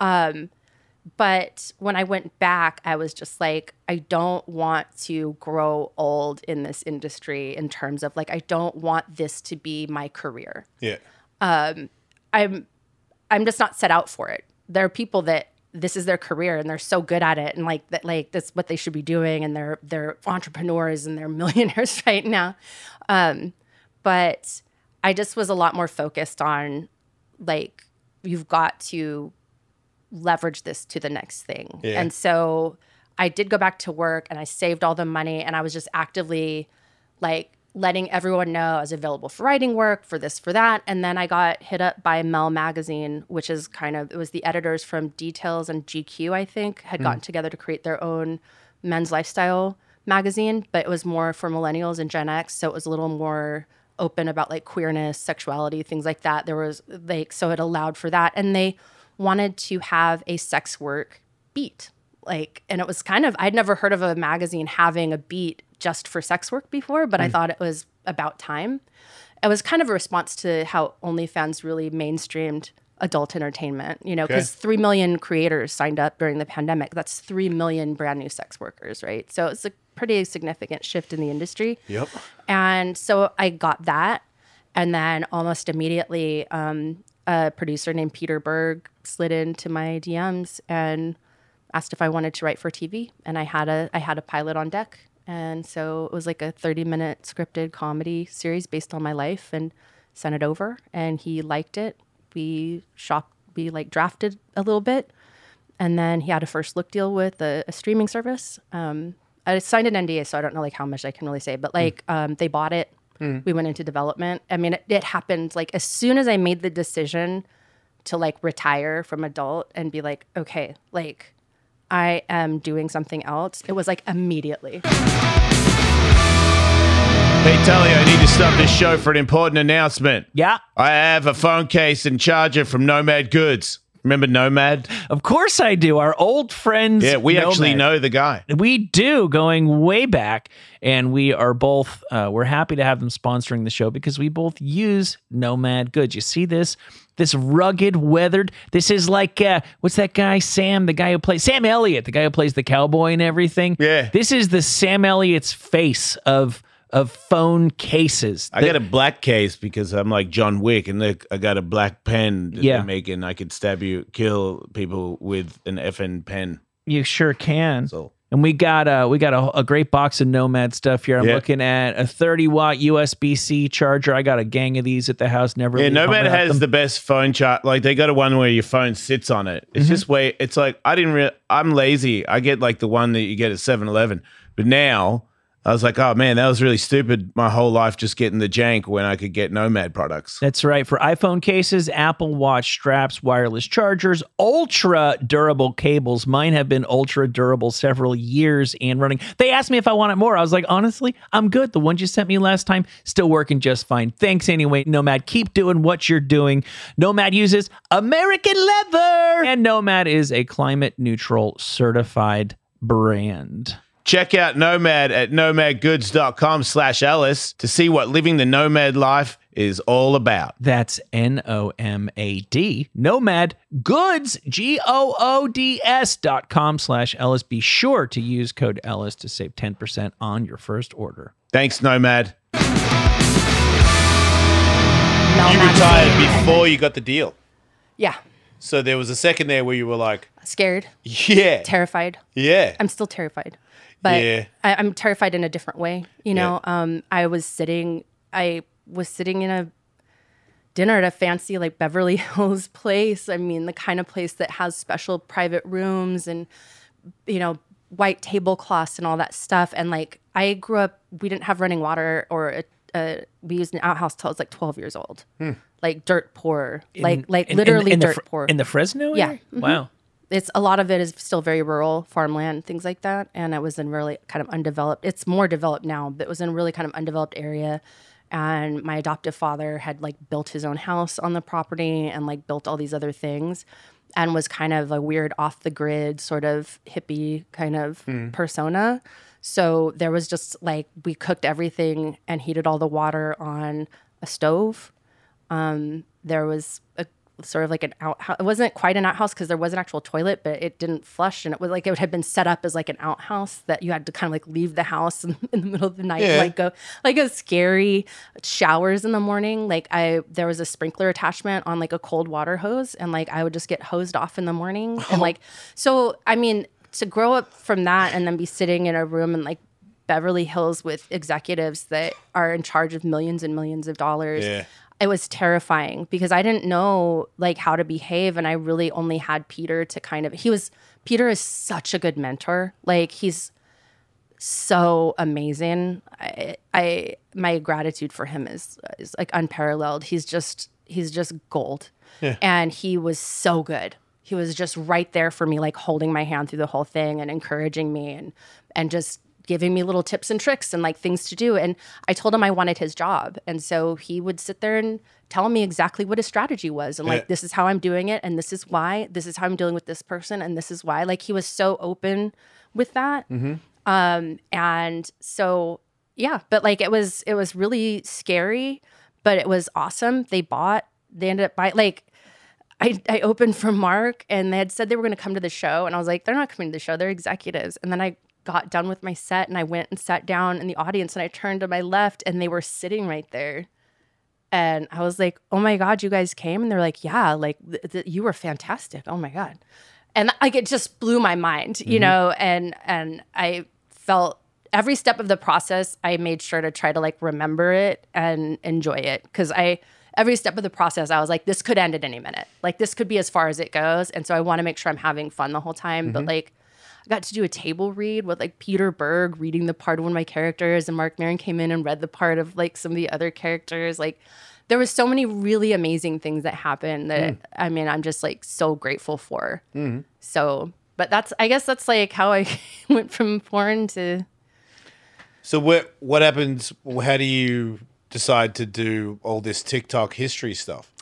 Um, but when I went back, I was just like, I don't want to grow old in this industry in terms of like, I don't want this to be my career. Yeah. Um, I'm I'm just not set out for it. There are people that this is their career and they're so good at it and like that like that's what they should be doing and they're they're entrepreneurs and they're millionaires right now. Um, but I just was a lot more focused on like you've got to leverage this to the next thing. Yeah. And so I did go back to work and I saved all the money and I was just actively like letting everyone know I was available for writing work, for this, for that. And then I got hit up by Mel Magazine, which is kind of, it was the editors from Details and GQ, I think, had mm. gotten together to create their own men's lifestyle magazine, but it was more for millennials and Gen X. So it was a little more open about like queerness, sexuality, things like that. There was like, so it allowed for that. And they wanted to have a sex work beat. Like, and it was kind of, I'd never heard of a magazine having a beat just for sex work before, but I thought it was about time. It was kind of a response to how OnlyFans really mainstreamed adult entertainment, you know, because 3 million creators signed up during the pandemic. That's 3 million brand new sex workers, right? So it's a pretty significant shift in the industry. Yep. And so I got that. And then almost immediately, um, a producer named Peter Berg slid into my DMs and asked if I wanted to write for TV. And I had a I had a pilot on deck. And so it was like a 30 minute scripted comedy series based on my life and sent it over. And he liked it. We shop we like drafted a little bit. And then he had a first look deal with a, a streaming service. Um, I signed an NDA, so I don't know like how much I can really say, but like um, they bought it. We went into development. I mean, it, it happened like as soon as I made the decision to like retire from adult and be like, okay, like I am doing something else. It was like immediately. Hey, Talia, I need to stop this show for an important announcement. Yeah, I have a phone case and charger from Nomad Goods. Remember Nomad? of course I do. Our old friends. Yeah, we actually know the guy. We do, going way back, and we are both. Uh, we're happy to have them sponsoring the show because we both use Nomad goods. You see this, this rugged, weathered. This is like uh, what's that guy Sam, the guy who plays Sam Elliott, the guy who plays the cowboy and everything. Yeah. this is the Sam Elliott's face of of phone cases. I got a black case because I'm like John Wick, and look, I got a black pen that Yeah. they're making. I could stab you, kill people with an FN pen. You sure can. So And we got uh we got a, a great box of Nomad stuff here. I'm Yeah. looking at a 30 watt USB C charger. I got a gang of these at the house. Never yeah, Nomad has them. the best phone chart. Like they got a one where your phone sits on it. It's Mm-hmm. just way. It's like I didn't. Re- I'm lazy. I get like the one that you get at 7-Eleven. But now I was like, oh man, that was really stupid. My whole life just getting the jank when I could get Nomad products. That's right. For iPhone cases, Apple Watch straps, wireless chargers, ultra durable cables. Mine have been ultra durable several years and running. They asked me if I wanted more. I was like, honestly, I'm good. The ones you sent me last time still working just fine. Thanks anyway, Nomad. Keep doing what you're doing. Nomad uses American leather, and Nomad is a climate neutral certified brand. Check out Nomad at nomadgoods.com slash Ellis to see what living the nomad life is all about. That's N O M A D, nomad goods, G O O D S dot com slash Ellis. Be sure to use code Ellis to save 10% on your first order. Thanks, Nomad. Mel You retired before you got the deal. Yeah. So there was a second there where you were like, Scared, yeah, terrified. yeah. I'm still terrified, but Yeah. I, I'm terrified in a different way. You know, um, I was sitting, I was sitting in a dinner at a fancy like Beverly Hills place. I mean, the kind of place that has special private rooms and you know white tablecloths and all that stuff. And like, I grew up, we didn't have running water or a, a, we used an outhouse till I was like 12 years old, like dirt poor, like like In- in- literally in the dirt Fre- poor In the Fresno Yeah. area? Mhm. Wow. It's a lot of it is still very rural farmland things like that. And it was in really kind of undeveloped it's more developed now but it was in a really kind of undeveloped area. And my adoptive father had like built his own house on the property and like built all these other things and was kind of a weird off the grid sort of hippie kind of persona. So there was just like we cooked everything and heated all the water on a stove. Um, there was a sort of like an outhouse. It wasn't quite an outhouse because there was an actual toilet, but it didn't flush, and it was like it had been set up as like an outhouse that you had to kind of like leave the house in, in the middle of the night, and, like go like a scary showers in the morning. Like I, there was a sprinkler attachment on like a cold water hose, and like I would just get hosed off in the morning, and like so. I mean, to grow up from that and then be sitting in a room and like Beverly Hills with executives that are in charge of millions and millions of dollars. Yeah. It was terrifying because I didn't know like how to behave and I really only had Peter to kind of he was Peter is such a good mentor. Like he's so amazing. I, I my gratitude for him is is like unparalleled. He's just he's just gold. And he was so good. He was just right there for me, like holding my hand through the whole thing and encouraging me and and just giving me little tips and tricks and like things to do. And I told him I wanted his job. And so he would sit there and tell me exactly what his strategy was. And like, Yeah. this is how I'm doing it. And this is why. This is how I'm dealing with this person. And this is why. Like, he was so open with that. Um, and so, yeah, but like, it was, it was really scary, but it was awesome. They bought, they ended up buying, like, I, I opened for Marc and they had said they were going to come to the show. And I was like, they're not coming to the show. They're executives. And then I got done with my set and I went and sat down in the audience and I turned to my left and they were sitting right there. And I was like, oh my God, you guys came? And they're like, yeah, like th- th- you were fantastic. Oh my God. And like it just blew my mind, you mm-hmm. know, and and I felt every step of the process, I made sure to try to like remember it and enjoy it. Cause I every step of the process, I was like, this could end at any minute. Like this could be as far as it goes. And so I want to make sure I'm having fun the whole time. But mm-hmm. like I got to do a table read with like Peter Berg reading the part of one of my characters, and Marc Maron came in and read the part of like some of the other characters. Like there was so many really amazing things that happened that I mean I'm just like so grateful for. So, but that's I guess that's like how I went from porn to So what what happens? How do you decide to do all this TikTok history stuff?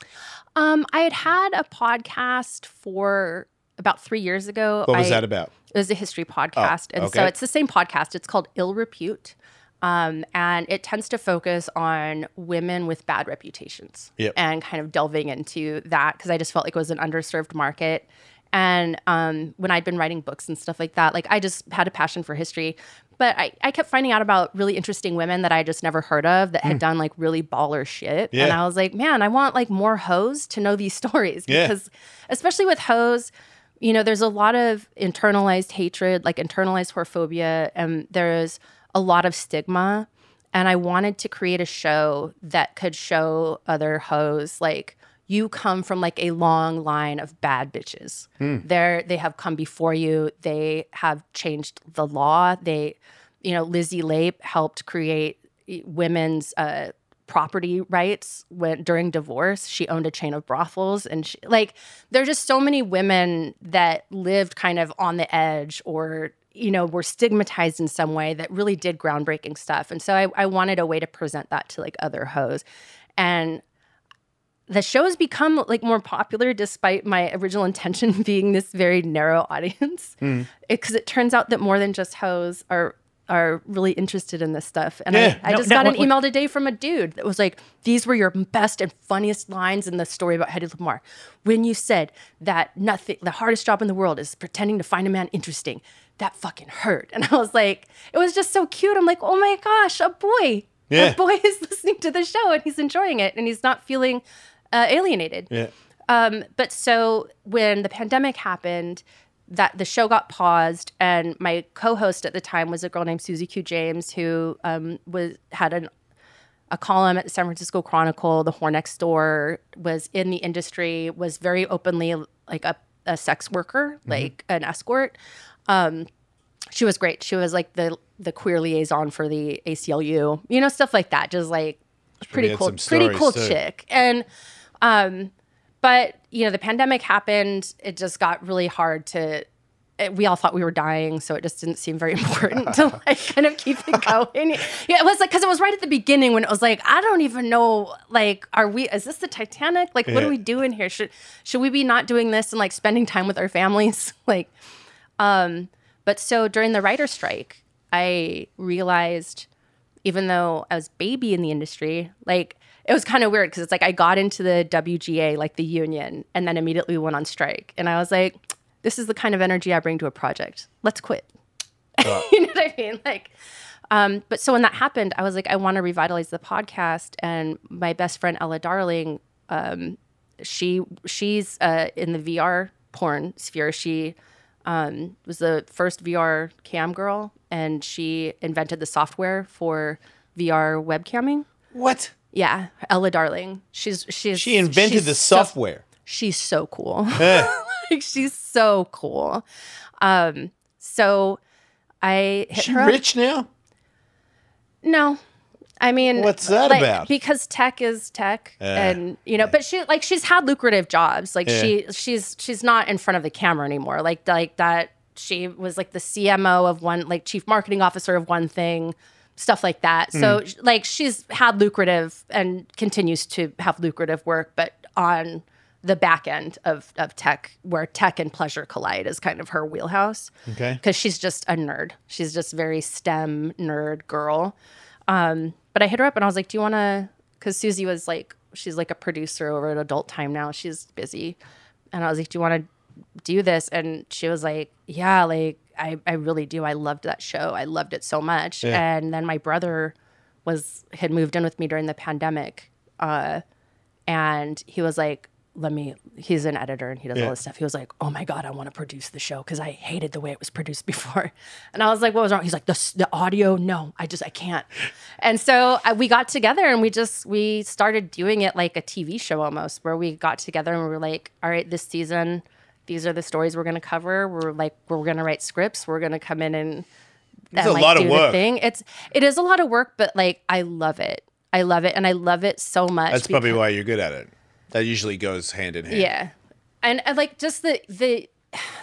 um I had had a podcast for about three years ago. What was I- that about? It was a history podcast. and so it's the same podcast. It's called Ill Repute. Um, and it tends to focus on women with bad reputations Yep. and kind of delving into that because I just felt like it was an underserved market. And um, when I'd been writing books and stuff like that, like I just had a passion for history. But I, I kept finding out about really interesting women that I just never heard of that had done like really baller shit. And I was like, man, I want like more hoes to know these stories Yeah. because especially with hoes, you know, there's a lot of internalized hatred, like internalized whorephobia, and there's a lot of stigma. And I wanted to create a show that could show other hoes like you come from like a long line of bad bitches. They're they have come before you. They have changed the law. They, you know, Lizzie Lape helped create eh, women's uh, property rights when during divorce she owned a chain of brothels and she, like there're just so many women that lived kind of on the edge or you know were stigmatized in some way that really did groundbreaking stuff. And so I, I wanted a way to present that to like other hoes. And the show has become like more popular despite my original intention being this very narrow audience. Hmm. Because it turns out that more than just hoes are are really interested in this stuff and Yeah. I, I No, just no, got an what- what- email today from a dude that was like these were your best and funniest lines in the story about Hedy Lamarr when you said that nothing the hardest job in the world is pretending to find a man interesting that fucking hurt and I was like it was just so cute I'm like oh my gosh a boy Yeah. a boy is listening to the show and he's enjoying it and he's not feeling uh, alienated Yeah. um, but so when the pandemic happened, that the show got paused, and my co-host at the time was a girl named Siouxsie Q James, who um, was had an a column at the San Francisco Chronicle. The Whore Next Door was in the industry, was very openly like a, a sex worker, like an escort. Um, she was great. She was like the the queer liaison for the ACLU, you know, stuff like that. Just like pretty cool, pretty cool too. chick. And um, but you know, the pandemic happened. It just got really hard to. We all thought we were dying, so it just didn't seem very important to like kind of keep it going. Yeah, it was like because it was right at the beginning when it was like, I don't even know, like, are we? Is this the Titanic? Like, what Yeah. are we doing here? Should should we be not doing this and like spending time with our families? like, um, but so during the writer strike, I realized even though I was baby in the industry, like it was kind of weird because it's like I got into the WGA, like the union, and then immediately went on strike. And I was like, this is the kind of energy I bring to a project. Let's quit. you know what I mean? Like, um, but so when that happened, I was like, I want to revitalize the podcast. And my best friend Ela Darling, um, she she's uh, in the VR porn sphere. She um, was the first VR cam girl, and she invented the software for VR webcamming. What? Yeah, Ela Darling. She's she's She invented she's the so- software. she's so cool. Like she's so cool. Um, so I hit she her up. rich now? No. I mean, What's that like, about? Because tech is tech, Uh, and you know, but she like she's had lucrative jobs. Like Yeah. she she's she's not in front of the camera anymore. Like like that. She was like the CMO of one, like chief marketing officer of one thing, stuff like that. So Hmm. like she's had lucrative and continues to have lucrative work, but on the back end of of tech, where tech and pleasure collide, is kind of her wheelhouse Okay. because she's just a nerd. She's just very STEM nerd girl. Um, but I hit her up and I was like, "Do you want to?" Because Siouxsie was like, she's like a producer over at Adult Time now. She's busy, and I was like, "Do you want to do this?" And she was like, "Yeah, like I, I really do. I loved that show. I loved it so much." Yeah. And then my brother was had moved in with me during the pandemic, uh, and he was like, "Let me." He's an editor and he does Yeah. all this stuff. He was like, "Oh my god, I want to produce the show because I hated the way it was produced before." And I was like, "What was wrong?" He's like, "The the audio, no, I just I can't." And so uh, we got together and we just we started doing it like a TV show almost, where we got together and we were like, "All right, this season." These are the stories we're going to cover. We're like, we're going to write scripts. We're going to come in and It's and, a like, lot of work. thing. It's it is a lot of work, but like I love it. I love it, and I love it so much. That's probably why you're good at it. That usually goes hand in hand. yeah, and, and like just the the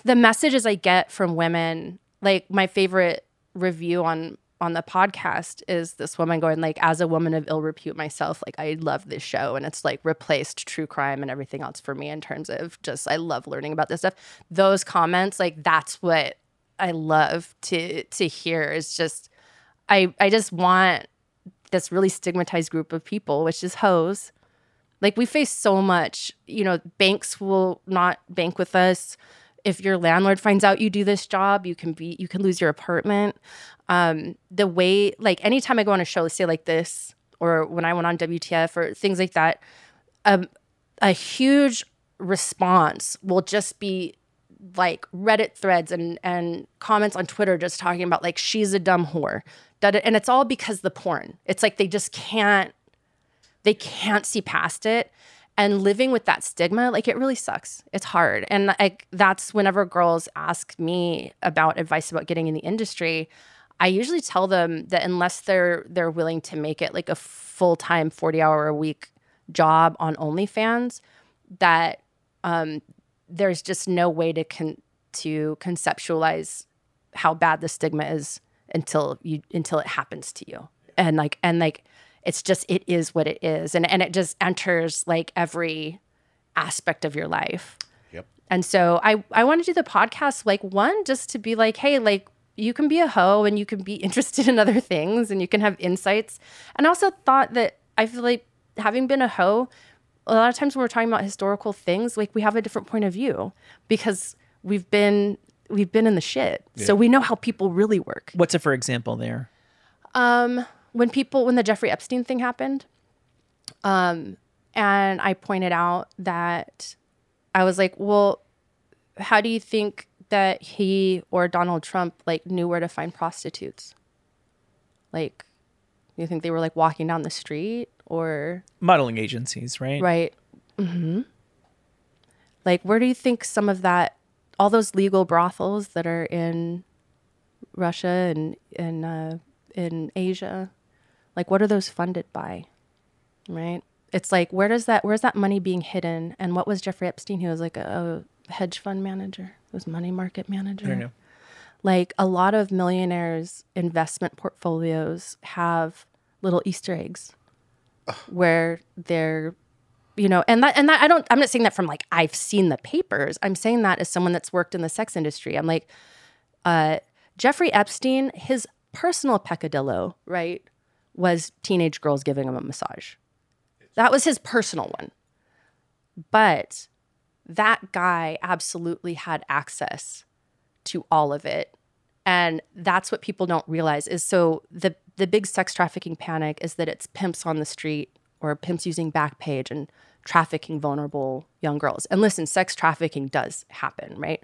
the messages I get from women. Like my favorite review on on the podcast is this woman going like, as a woman of ill repute myself, like I love this show, and it's like replaced true crime and everything else for me in terms of just I love learning about this stuff. Those comments, like that's what I love to to hear. Is just I I just want this really stigmatized group of people, which is hoes. Like we face so much, you know, banks will not bank with us. If your landlord finds out you do this job, you can be you can lose your apartment. Um, the way like anytime I go on a show, say like this, or when I went on WTF or things like that, um, a huge response will just be like Reddit threads and and comments on Twitter just talking about like she's a dumb whore. And it's all because the porn. It's like they just can't they can't see past it. And living with that stigma, like it really sucks. It's hard. And like that's whenever girls ask me about advice about getting in the industry, I usually tell them that unless they're they're willing to make it like a full-time 40-hour a week job on OnlyFans, that um, there's just no way to con- to conceptualize how bad the stigma is until you until it happens to you and like and like it's just it is what it is. And and it just enters like every aspect of your life. Yep. and so i i want to do the podcast like one just to be like hey like you can be a hoe and you can be interested in other things and you can have insights. And i also thought that i feel like having been a hoe a lot of times when we're talking about historical things like we have a different point of view because we've been we've been in the shit. So we know how people really work. What's a for example there? um, when people when the Jeffrey Epstein thing happened, um, and I pointed out that I was like, well, how do you think that he or Donald Trump like knew where to find prostitutes? Like, you think they were like walking down the street or Modeling agencies, right? right? hmm Like, where do you think some of that, all those legal brothels that are in Russia and in uh, in Asia, like, what are those funded by? Right? It's like, where does that, where's that money being hidden? And what was Jeffrey Epstein? He was like a, a hedge fund manager. He was money market manager I don't know. like a lot of millionaires investment portfolios have little easter eggs where they're you know and that and that i don't i'm not saying that from like i've seen the papers i'm saying that as someone that's worked in the sex industry i'm like uh jeffrey epstein his personal peccadillo right was teenage girls giving him a massage That was his personal one. But that guy absolutely had access to all of it. And that's what people don't realize is so the the big sex trafficking panic is that it's pimps on the street or pimps using Backpage and trafficking vulnerable young girls. And listen, sex trafficking does happen, right?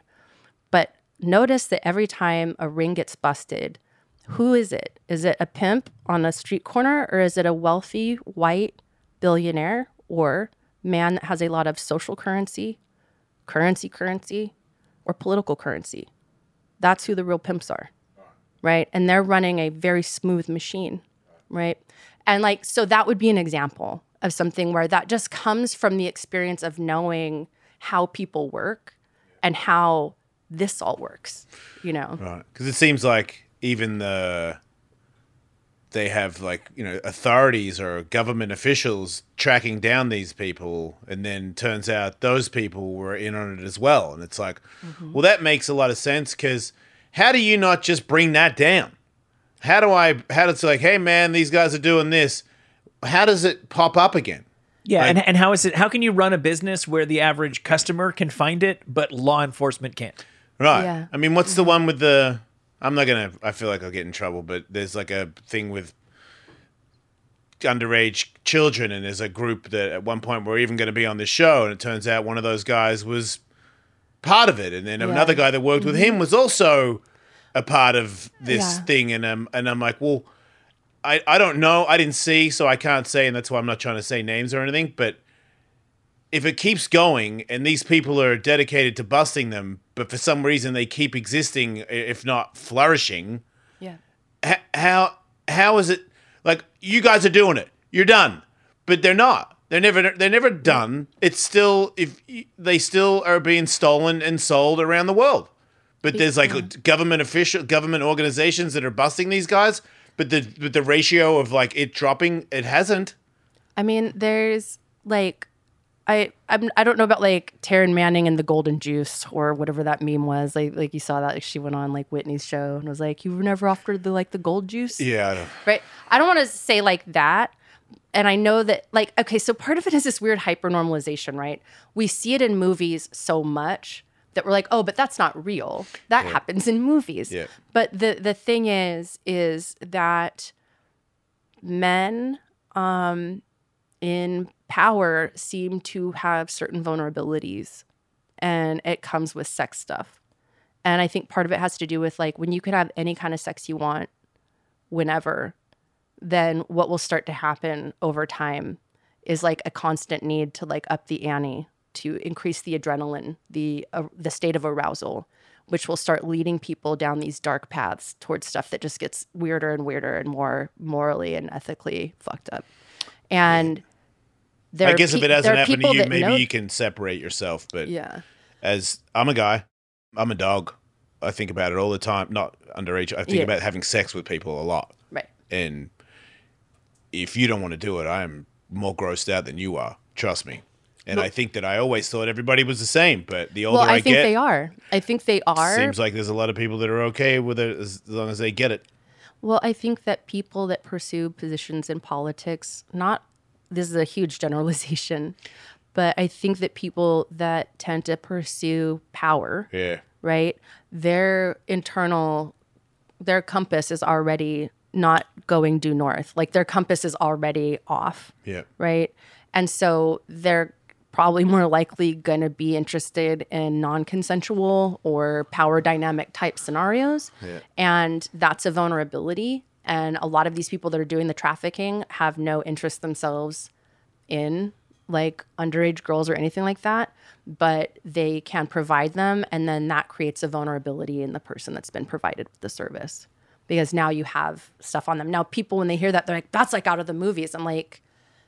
But notice that every time a ring gets busted, who is it? Is it a pimp on a street corner or is it a wealthy white billionaire or man that has a lot of social currency, currency currency, or political currency? That's who the real pimps are. Right? And they're running a very smooth machine, right? And like so that would be an example of something where that just comes from the experience of knowing how people work and how this all works, you know. Right. Because it seems like even the they have like you know authorities or government officials tracking down these people and then turns out those people were in on it as well and it's like mm-hmm. well that makes a lot of sense because how do you not just bring that down how do i how does like hey man these guys are doing this how does it pop up again Yeah, Like- and, and how is it? How can you run a business where the average customer can find it, but law enforcement can't? Right. Yeah. I mean, what's the mm-hmm. one with the? I'm not gonna. I feel like I'll get in trouble, but there's like a thing with underage children, and there's a group that at one point were even going to be on the show, and it turns out one of those guys was part of it, and then another guy that worked with him was also a part of this Yeah. thing, and um, and I'm like, well, I I don't know, I didn't see, so I can't say, and that's why I'm not trying to say names or anything, but if it keeps going and these people are dedicated to busting them, but for some reason they keep existing, if not flourishing, Yeah. h- how how is it like you guys are doing it? You're done, but they're not. They're never they're never done. It's still if they still are being stolen and sold around the world. But there's like government official government organizations that are busting these guys, but the but the ratio of like it dropping, it hasn't. I mean, there's like, I I'm, I don't know about like Taryn Manning and the Golden Juice or whatever that meme was. Like like you saw that like, she went on like Whitney's show and was like, "You were never offered the like the gold juice." Yeah, I right? I don't want to say like that. And I know that, like, okay, so part of it is this weird hyper normalization, right? We see it in movies so much that we're like, oh, but that's not real. That happens in movies. Yeah. But the the thing is, is that men um, in power seem to have certain vulnerabilities, and it comes with sex stuff. And I think part of it has to do with like when you can have any kind of sex you want, whenever, then what will start to happen over time is like a constant need to like up the ante to increase the adrenaline, the uh, the state of arousal, which will start leading people down these dark paths towards stuff that just gets weirder and weirder and more morally and ethically fucked up. And there I guess if it hasn't happened to you, maybe know- you can separate yourself. But yeah. as I'm a guy, I'm a dog. I think about it all the time. Not underage. I think Yeah. about having sex with people a lot. Right. And if you don't want to do it, I am more grossed out than you are. Trust me. And I think that I always thought everybody was the same, but the older Well, I, I, think get, they are. I think they are. seems like there's a lot of people that are okay with it as long as they get it. Well, I think that people that pursue positions in politics, not this is a huge generalization, but I think that people that tend to pursue power, Yeah. right? Their internal their compass is already not going due north. Like their compass is already off Yeah. right? And so they're probably more likely going to be interested in non-consensual or power dynamic type scenarios. And that's a vulnerability. And a lot of these people that are doing the trafficking have no interest themselves in like underage girls or anything like that, but they can provide them. And then that creates a vulnerability in the person that's been provided with the service because now you have stuff on them. Now, people, when they hear that, they're like, that's like out of the movies. I'm like,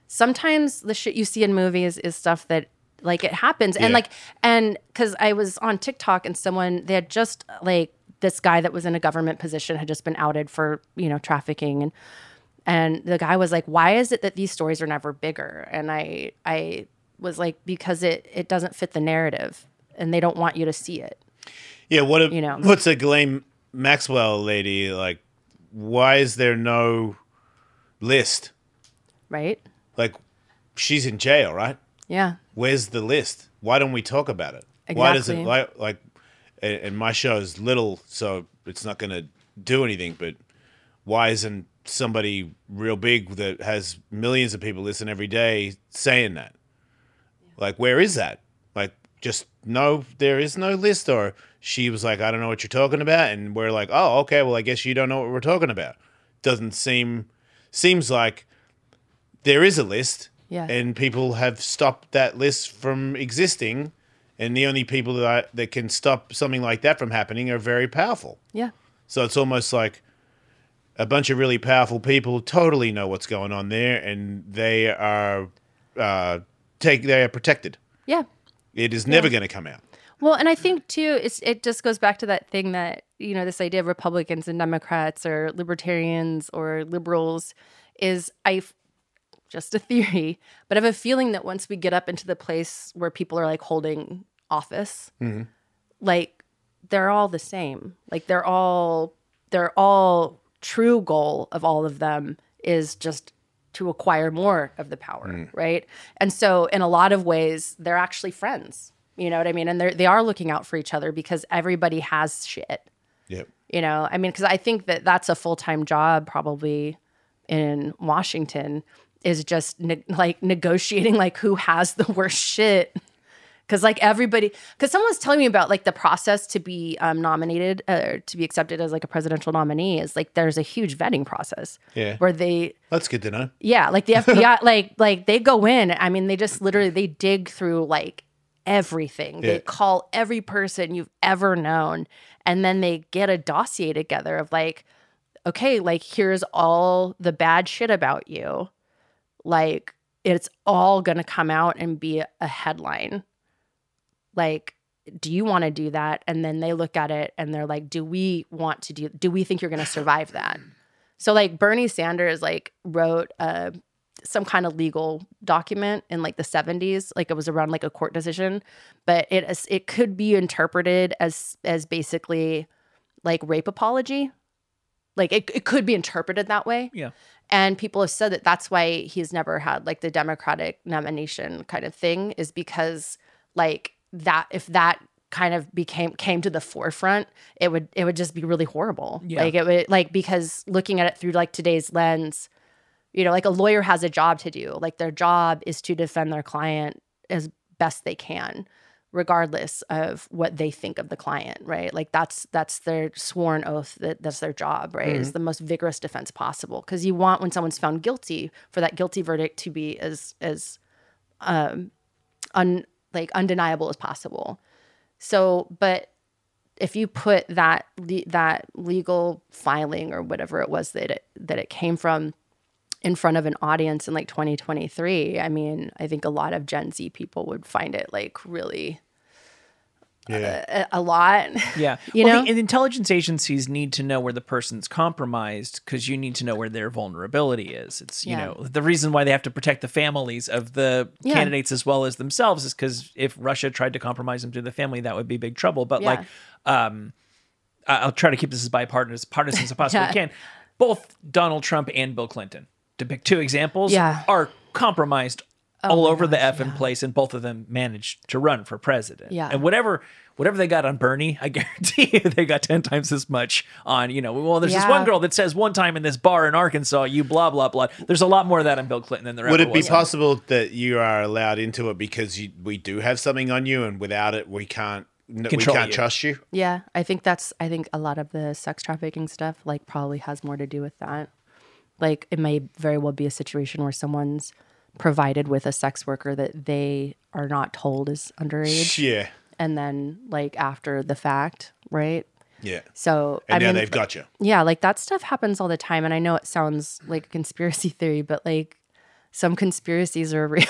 sometimes the shit you see in movies is stuff that like it happens and like and because i was on tiktok and someone they had just like this guy that was in a government position had just been outed for you know trafficking and and the guy was like why is it that these stories are never bigger and i i was like because it it doesn't fit the narrative and they don't want you to see it Yeah, what a, You know. what's a Ghislaine Maxwell lady like? Why is there no list? right Like, she's in jail, right? Yeah. Where's the list? Why don't we talk about it? exactly. Why does it like like? And and my show is little, so it's not going to do anything. But why isn't somebody real big that has millions of people listen every day saying that? Like, where is that? Like, just no, there is no list, or she was like, I don't know what you're talking about, and we're like, oh, okay, well, I guess you don't know what we're talking about. Doesn't seem seems like there is a list, Yeah. and people have stopped that list from existing, and the only people that that can stop something like that from happening are very powerful. Yeah. So it's almost like a bunch of really powerful people totally know what's going on there, and they are uh, take they are protected. Yeah. It is never going to come out. Well, and I think too, it's it just goes back to that thing that you know this idea of Republicans and Democrats or libertarians or liberals is I just a theory, but I have a feeling that once we get up into the place where people are like holding office, mm-hmm. like they're all the same. Like they're all they're all true goal of all of them is just to acquire more of the power, mm. right? And so in a lot of ways they're actually friends. You know what I mean? And they they are looking out for each other because everybody has shit. Yep. You know, I mean, because I think that that's a full time job probably in Washington is just ne- like negotiating like who has the worst shit. Because like everybody, because someone was telling me about like the process to be um, nominated uh, to be accepted as like a presidential nominee is like there's a huge vetting process. Yeah. Where they That's good to know. yeah, like the FBI, like like they go in. I mean, they just literally they dig through like everything. Yeah. They call every person you've ever known, and then they get a dossier together of like, okay, like here's all the bad shit about you. Like it's all gonna come out and be a headline. Like, do you want to do that? And then they look at it and they're like, do we want to do? Do we think you're gonna survive that? So like Bernie Sanders like wrote uh, some kind of legal document in like the 70s, like it was around like a court decision, but it it could be interpreted as as basically like rape apology. Like it, it could be interpreted that way. Yeah. And people have said that that's why he's never had like the Democratic nomination kind of thing is because like that if that kind of became came to the forefront, it would it would just be really horrible. Yeah. Like it would like because looking at it through like today's lens, you know, like a lawyer has a job to do. Like their job is to defend their client as best they can regardless of what they think of the client, right? Like that's that's their sworn oath that that's their job, right? Is the most vigorous defense possible because you want when someone's found guilty for that guilty verdict to be as as um un like undeniable as possible. So, but if you put that le- that legal filing or whatever it was that it that it came from in front of an audience in like 2023, I mean, I think a lot of Gen Z people would find it like really Yeah. a, a lot. Yeah. You well, know? the, and intelligence agencies need to know where the person's compromised because you need to know where their vulnerability is. It's, you Yeah. know, the reason why they have to protect the families of the Yeah. candidates as well as themselves is because if Russia tried to compromise them to the family, that would be big trouble. But like, um, I- I'll try to keep this as bipartisan partisan as I possibly Yeah. can. Both Donald Trump and Bill Clinton, to pick two examples, Yeah. are compromised oh all my over the gosh, effing place, and both of them managed to run for president. Yeah. And whatever whatever they got on Bernie, I guarantee you they got ten times as much on, you know, well, there's this one girl that says one time in this bar in Arkansas, you blah blah blah. There's a lot more of that on Bill Clinton than there Would ever it be was. possible that you are allowed into it because you, we do have something on you, and without it, we can't n- we can't you. trust you? Yeah, I think that's I think a lot of the sex trafficking stuff like probably has more to do with that. Like it may very well be a situation where someone's provided with a sex worker that they are not told is underage Yeah, and then like after the fact, right? yeah. So And I now mean they've got you. yeah, like that stuff happens all the time and I know it sounds like a conspiracy theory, but like some conspiracies are real.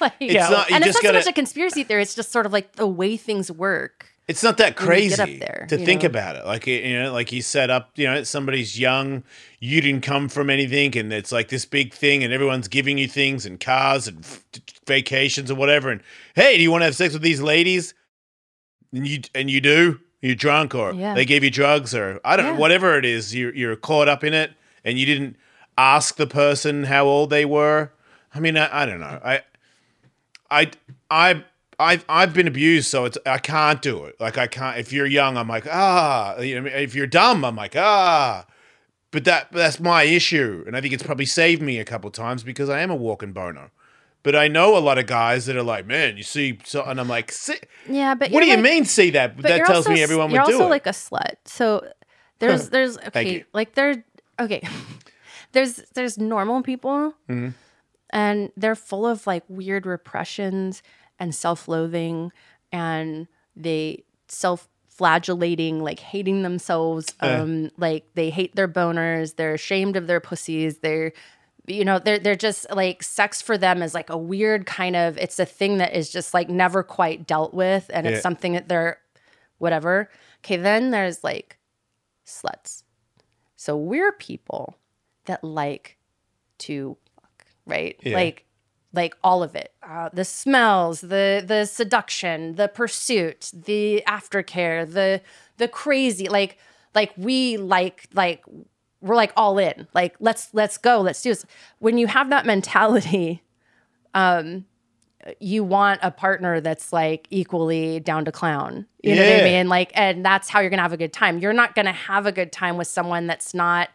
like, It's not- and it's not so gotta- much a conspiracy theory, it's just sort of like the way things work. It's not that crazy there, to think know? about it. Like you know, like you set up. You know, somebody's young. You didn't come from anything, and it's like this big thing, and everyone's giving you things and cars and f- vacations or whatever. And hey, do you want to have sex with these ladies? And you and you do. You're drunk, or Yeah. they gave you drugs, or I don't know, whatever it is. You're you're caught up in it, and you didn't ask the person how old they were. I mean, I, I don't know. I, I, I, I've I've been abused, so it's I can't do it. Like I can't. If you're young, I'm like ah. You know, if you're dumb, I'm like ah. But that that's my issue, and I think it's probably saved me a couple times because I am a walking boner. But I know a lot of guys that are like, man, you see, so, and I'm like, "See- Yeah, but what do you're you mean? See that? but That tells also me everyone you're would do also it. like a slut. So there's there's okay, like there okay. there's there's normal people Mm-hmm. and they're full of like weird repressions and self-loathing and they self-flagellating like hating themselves um like they hate their boners they're ashamed of their pussies they're you know they're they're just like sex for them is like a weird kind of it's a thing that is just like never quite dealt with and Yeah. it's something that they're whatever okay then there's like sluts so we're people that like to fuck right Yeah. like like all of it. Uh, the smells the the seduction the pursuit the aftercare the the crazy like like we like like we're like all in. Like let's let's go let's do this. When you have that mentality um you want a partner that's like equally down to clown. You know what i mean? Like and that's how you're gonna have a good time. You're not gonna have a good time with someone that's not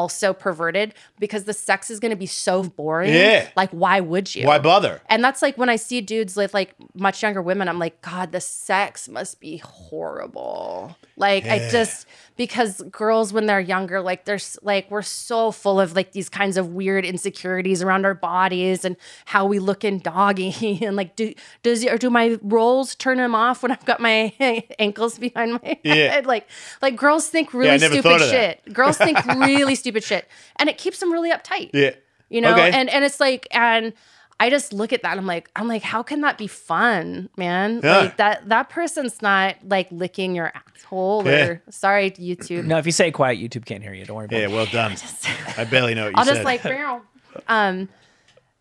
also perverted because the sex is gonna be so boring Yeah. like why would you Why bother? and that's like when I see dudes with like much younger women, I'm like, God, the sex must be horrible. Like I just because girls when they're younger, like there's like we're so full of like these kinds of weird insecurities around our bodies and how we look in doggy and like do does or do my rolls turn him off when I've got my ankles behind my Yeah. head? Like like girls think really never stupid thought of that. shit. Girls think really stupid shit. And it keeps them really uptight Yeah. you know Okay. and and it's like and i just look at that and i'm like i'm like how can that be fun man Yeah. like that that person's not like licking your asshole Yeah. or sorry youtube No, if you say quiet, YouTube can't hear you. Don't worry about Yeah. it. Well done. I barely know what you i'll said. just like um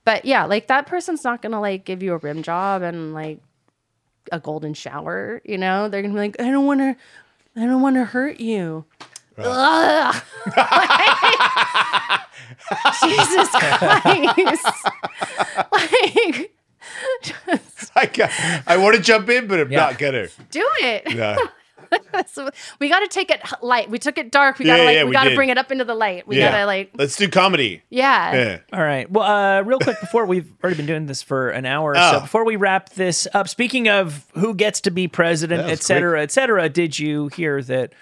but yeah like that person's not gonna like give you a rim job and like a golden shower you know they're gonna be like i don't want to i don't want to hurt you Ugh. Jesus Christ. like, I, ca- I want to jump in, but I'm Yeah. not gonna. do it. No. So we got to take it light. We took it dark. We Yeah, gotta like yeah, we, we gotta bring it up into the light. We yeah. gotta like Let's do comedy. yeah. Yeah. All right. Well, uh, real quick before we've already been doing this for an hour or so. Oh. Before we wrap this up, speaking of who gets to be president, That was et cetera, et cetera, did you hear that?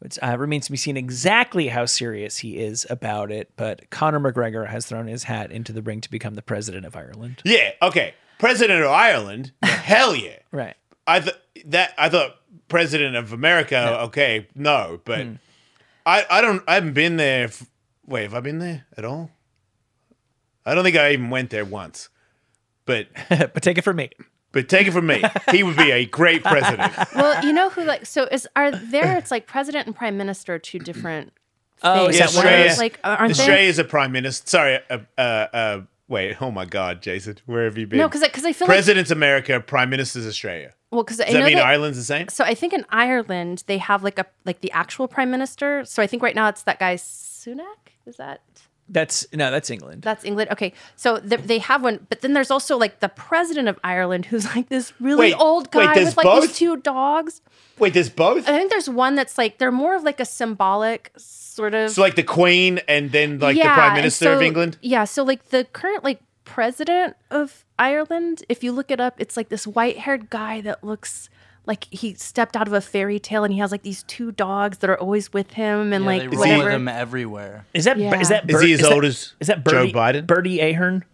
It uh, remains to be seen exactly how serious he is about it. But Conor McGregor has thrown his hat into the ring to become the president of Ireland. Yeah. Okay. President of Ireland. Hell yeah. Right. I thought that I thought president of America. Okay, no, but Hmm. I I don't I haven't been there. F- wait, have I been there at all? I don't think I even went there once. But but take it from me. But take it from me, he would be a great president. Well, you know who like so is are there? It's like president and prime minister two different. Oh, things. is Yeah, that One Australia, is, like aren't they? Australia's a prime minister. Sorry, uh, uh, uh, wait. Oh my God, Jason, where have you been? No, because because I feel like president's America, prime minister's Australia. well because I Does that know mean that, Ireland's the same? So I think in Ireland they have like a like the actual prime minister. So I think right now it's that guy Sunak. Is that That's no, that's England. that's England? Okay, so th- they have one, but then there's also like the president of Ireland, who's like this really Wait, old guy there's with like both? these two dogs. Wait, there's both. I think there's one that's like they're more of like a symbolic sort of. So like the Queen and then like the Prime and Minister of England. Yeah, so like the current like president of Ireland, if you look it up, it's like this white-haired guy that looks like he stepped out of a fairy tale and he has like these two dogs that are always with him and Yeah, like they roll whatever. with them everywhere. Is that Yeah. is that Is he as that- old as is that Joe Bertie, Biden? Bertie Ahern?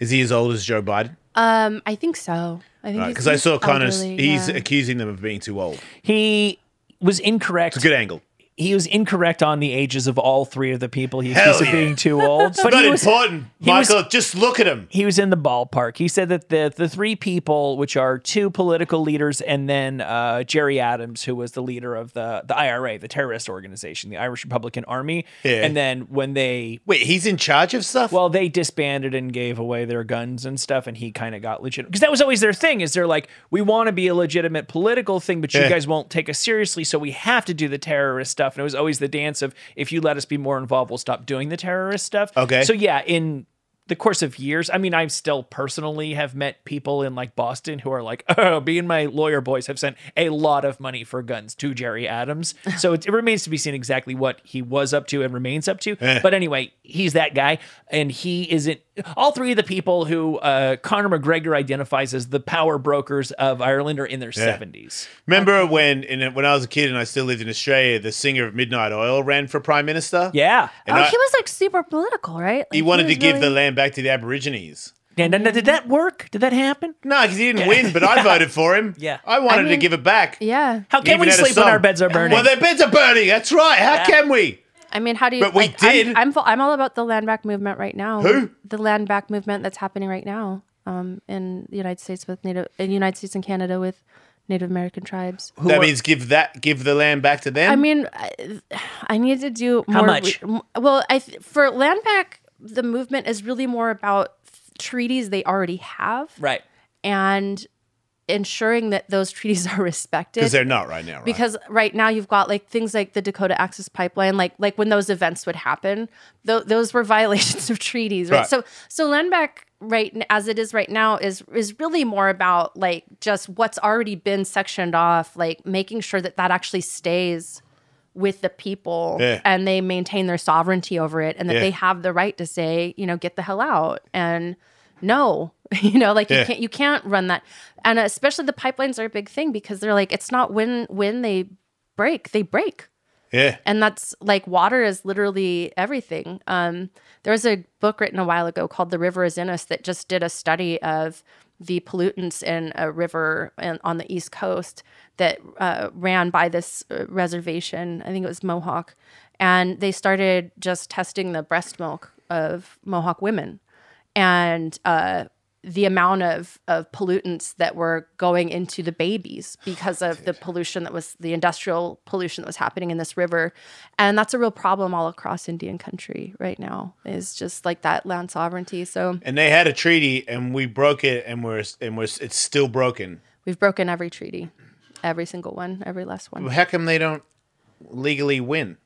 Is he as old as Joe Biden? Um, I think so. I think he's- Because I he's saw Conor's. elderly, He's yeah. accusing them of being too old. He was incorrect. It's a good angle. He was incorrect on the ages of all three of the people he accused of yeah. being too old. But Not he was, important, he was- Michael. just look at him. he was in the ballpark. He said that the the three people, which are two political leaders, and then uh, Gerry Adams, who was the leader of the the IRA, the terrorist organization, the Irish Republican Army, Yeah. and then when they Wait, he's in charge of stuff. well, they disbanded and gave away their guns and stuff, and he kind of got legit because that was always their thing. Is they're like, we want to be a legitimate political thing, but you Yeah. guys won't take us seriously, so we have to do the terrorist stuff. And it was always the dance of if you let us be more involved, we'll stop doing the terrorist stuff. Okay. So yeah, in the course of years, I mean, I still personally have met people in like Boston who are like, oh, me and my lawyer boys have sent a lot of money for guns to Gerry Adams. So it, it remains to be seen exactly what he was up to and remains up to. Eh. But anyway, he's that guy. And he isn't, all three of the people who uh, Conor McGregor identifies as the power brokers of Ireland are in their 70s. Remember when in, when I was a kid and I still lived in Australia, the singer of Midnight Oil ran for prime minister. Yeah. And oh, I- he was like super political, right? he Like, wanted to was give the land back to the Aborigines. And, and did that work? Did that happen? No, because he didn't win, but I voted for him. Yeah. I wanted to mean- give it back. Yeah. How can Even we sleep when our beds are burning? Well, their beds are burning. That's right. How Yeah. can we? I mean, how do you? But we like, I'm- did. I'm, I'm all about the land back movement right now. Who? The land back movement that's happening right now um, in the United States with Native, in the United States and Canada with Native American tribes. that are- means give that give the land back to them. I mean, I, I need to do more. How much? re- well, I for land back, the movement is really more about treaties they already have right. and ensuring that those treaties are respected. because they're not right now. Right? because right now you've got like things like the Dakota Access Pipeline, like like when those events would happen, th- those were violations of treaties, right? Right. So so land back right as it is right now is is really more about like just what's already been sectioned off, like making sure that that actually stays with the people Yeah. and they maintain their sovereignty over it and that Yeah. they have the right to say, you know, get the hell out and no, you know, like Yeah. you can't you can't run that. And especially the pipelines are a big thing because they're like it's not when when they break, they break. yeah, And that's like water is literally everything. Um, there was a book written a while ago called The River Is In Us that just did a study of the pollutants in a river in, on the East Coast that uh, ran by this uh, reservation. I think it was Mohawk. And they started just testing the breast milk of Mohawk women. And uh, the amount of, of pollutants that were going into the babies because of the pollution that was the industrial pollution that was happening in this river. And that's a real problem all across Indian country right now is just like that land sovereignty. So and they had a treaty, and we broke it, and we're and we're it's still broken. we've broken every treaty, every single one, every last one. How come they don't legally win?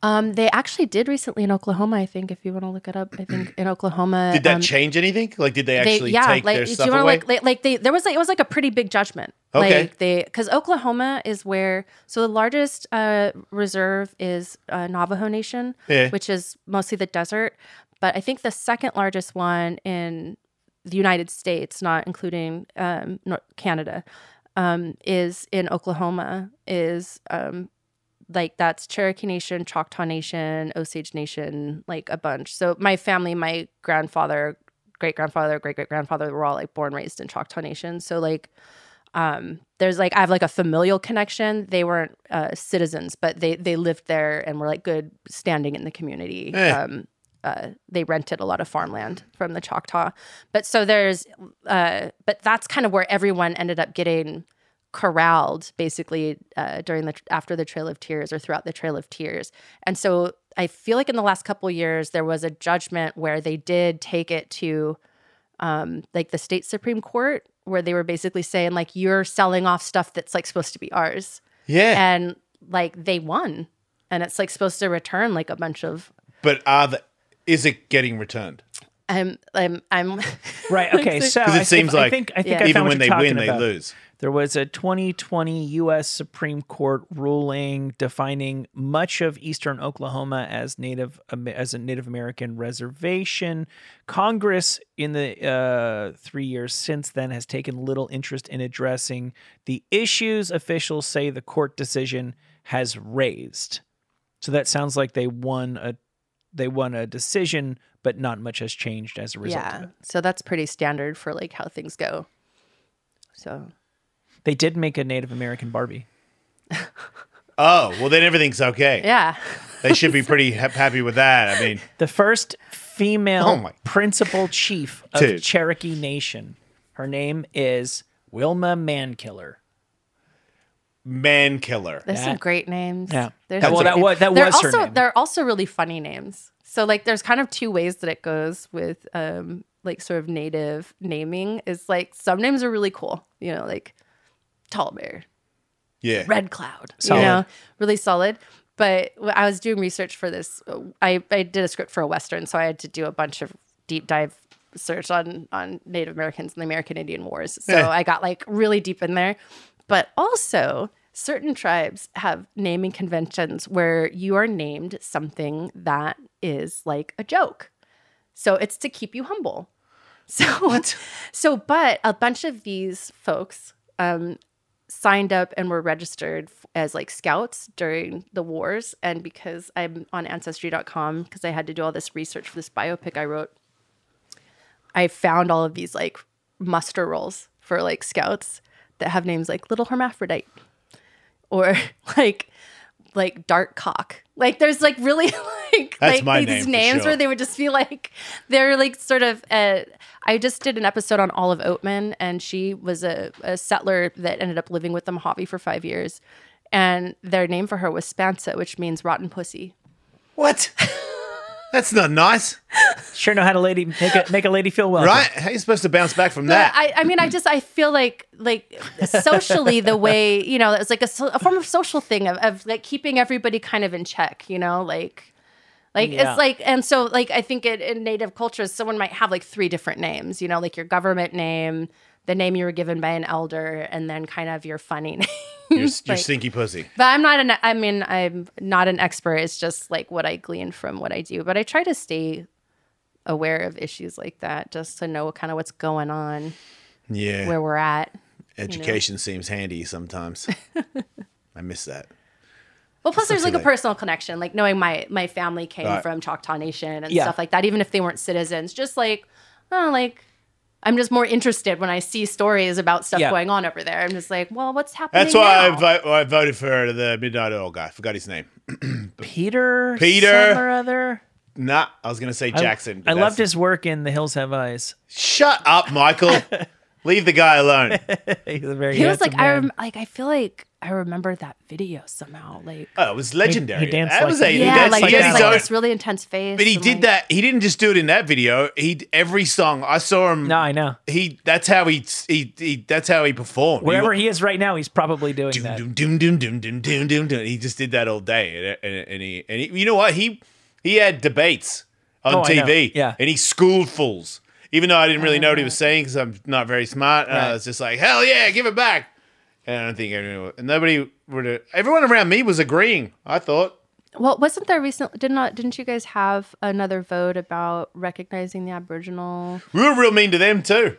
Um, they actually did recently in Oklahoma, I think, if you want to look it up. I think in Oklahoma. Did that um, change anything? Like, did they they, actually yeah, take like their stuff away? like, like like they there was like it was like a pretty big judgment. Okay. Like they because Oklahoma is where so the largest uh, reserve is uh, Navajo Nation, Yeah. which is mostly the desert. But I think the second largest one in the United States, not including um, Canada, um, is in Oklahoma. Is um, like that's Cherokee Nation, Choctaw Nation, Osage Nation, like a bunch. So my family, my grandfather, great grandfather, great great grandfather were all like born raised in Choctaw Nation. So like um there's like I have like a familial connection. They weren't uh, citizens, but they they lived there and were like good standing in the community. Eh. Um uh, they rented a lot of farmland from the Choctaw, but so there's, uh, but that's kind of where everyone ended up getting corralled basically uh, during the after the Trail of Tears or throughout the Trail of Tears. And so I feel like in the last couple years there was a judgment where they did take it to um, like the state supreme court where they were basically saying like you're selling off stuff that's like supposed to be ours yeah, and like they won and it's like supposed to return like a bunch of but are the is it getting returned? I'm I'm I'm Right. Okay. So Because I- it seems I like think I think Yeah. I even found when they win, talking they lose. There was a 2020 U.S. Supreme Court ruling defining much of eastern Oklahoma as native as a Native American reservation. Congress, in the uh, three years since then, has taken little interest in addressing the issues officials say the court decision has raised. So that sounds like they won a they won a decision, but not much has changed as a result of yeah it. so that's pretty standard for like how things go so They did make a Native American Barbie. Oh well, then everything's okay. yeah They should be pretty ha- happy with that. I mean, the first female Oh my- principal chief of Dude. Cherokee Nation. Her name is Wilma Mankiller. man killer. there's some That- great names Yeah. There's That- some well, great that names. wa- that They're was her also name. they're also really funny names so like there's kind of two ways that it goes with um like sort of native naming is like some names are really cool you know like tall bear Yeah, red cloud Solid. you know really solid but i was doing research for this I, I did a script for a western so i had to do a bunch of deep dive search on on Native Americans and the American Indian Wars. So Yeah. I got like really deep in there. But also, certain tribes have naming conventions where you are named something that is like a joke. So it's to keep you humble. So so but a bunch of these folks um signed up and were registered as like scouts during the wars and because I'm on ancestry.com because I had to do all this research for this biopic I wrote I found all of these like muster rolls for like scouts that have names like little hermaphrodite or like like dark cock. Like there's like really like That's like my these name names sure. where they would just be like they're like sort of uh I just did an episode on Olive Oatman and she was a, a settler that ended up living with the Mojave for five years. And their name for her was Spansa, which means rotten pussy. What? That's not nice, Sure know how to lady make a make a lady feel welcome. right? How are you supposed to bounce back from But that? I, I mean, I just I feel like like socially the way you know it's like a, so- a form of social thing of, of like keeping everybody kind of in check. You know, like like Yeah. it's like and so like I think it, in native cultures someone might have like three different names. You know, like your government name, the name you were given by an elder, and then kind of your funny name. You're, you're like- stinky pussy. But I'm not an I mean I'm not an expert. It's just like what I glean from what I do. But I try to stay aware of issues like that just to know kind of what's going on Yeah. where we're at. Education seems handy sometimes. I miss that. Well, plus there's like a personal connection, like knowing my my family came Right. from Choctaw Nation and Yeah. stuff like that, even if they weren't citizens. Just like, oh, like I'm just more interested when I see stories about stuff Yeah. going on over there. I'm just like, well, what's happening? That's why I, vo- I voted for the Midnight Oil guy. Forgot his name. Peter Peter. some or other. Nah, I was going to say Jackson. but I, loved his work in The Hills Have Eyes. Shut up, Michael. Leave the guy alone. He's a very He was handsome like, I rem- like I feel like I remember that video somehow. Like, Oh, it was legendary. he danced that like was a, yeah, that's, like he like this really intense face. But he did like- that. He didn't just do it in that video. He every song I saw him. no, I know. He that's how he he, he that's how he performed. Wherever he, he is right now, he's probably doing doom, that. doom, doom, doom, doom, doom, doom, doom, doom. He just did that all day, and, and, and he and he, you know what he he had debates on Oh, TV, Yeah. and he schooled fools. Even though I didn't really know what he was saying because I'm not very smart, and I was just like, "Hell yeah, give it back!" And I don't think anyone, and nobody would. Everyone around me was agreeing. I thought. Well, wasn't there recently? Did not? Didn't you guys have another vote about recognizing the Aboriginal? We were real mean to them too.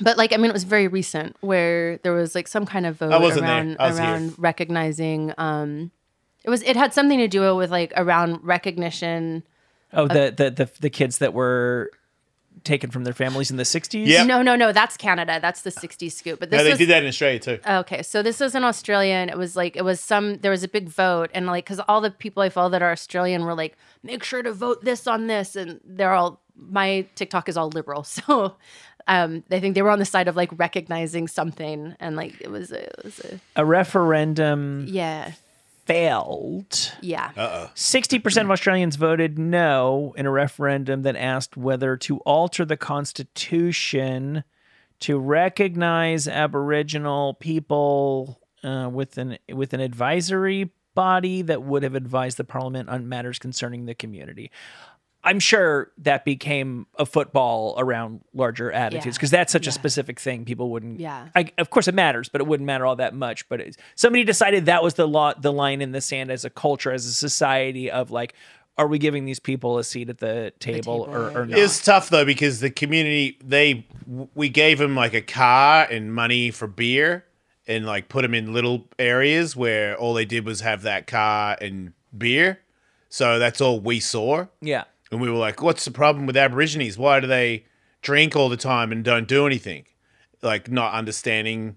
But like, I mean, it was very recent where there was like some kind of vote I wasn't there. around I was here. recognizing. Um, it was it had something to do with like around recognition. Oh, the, the the the kids that were taken from their families in the '60s. Yep. No, no, no, that's Canada. That's the '60s scoop. But this No, they was, did that in Australia too. Okay, so this was an Australian. it was like it was some. There was a big vote, and like because all the people I follow that are Australian were like, make sure to vote this on this, and they're all. My TikTok is all liberal, so um, I think they were on the side of like recognizing something, and like it was a, it was a A referendum yeah, failed. yeah. Uh oh. 60% of Australians voted no in a referendum that asked whether to alter the constitution to recognize Aboriginal people uh, with an with an advisory body that would have advised the parliament on matters concerning the community. I'm sure that became a football around larger attitudes Yeah. because that's such a specific thing. People wouldn't. Yeah. I, of course, it matters, but it wouldn't matter all that much. But it's, somebody decided that was the law, the line in the sand as a culture, as a society of like, are we giving these people a seat at the table, table, or, or not? It's tough though because the community they we gave them like a car and money for beer and like put them in little areas where all they did was have that car and beer. So that's all we saw. yeah. And we were like, what's the problem with Aborigines? Why do they drink all the time and don't do anything? Like not understanding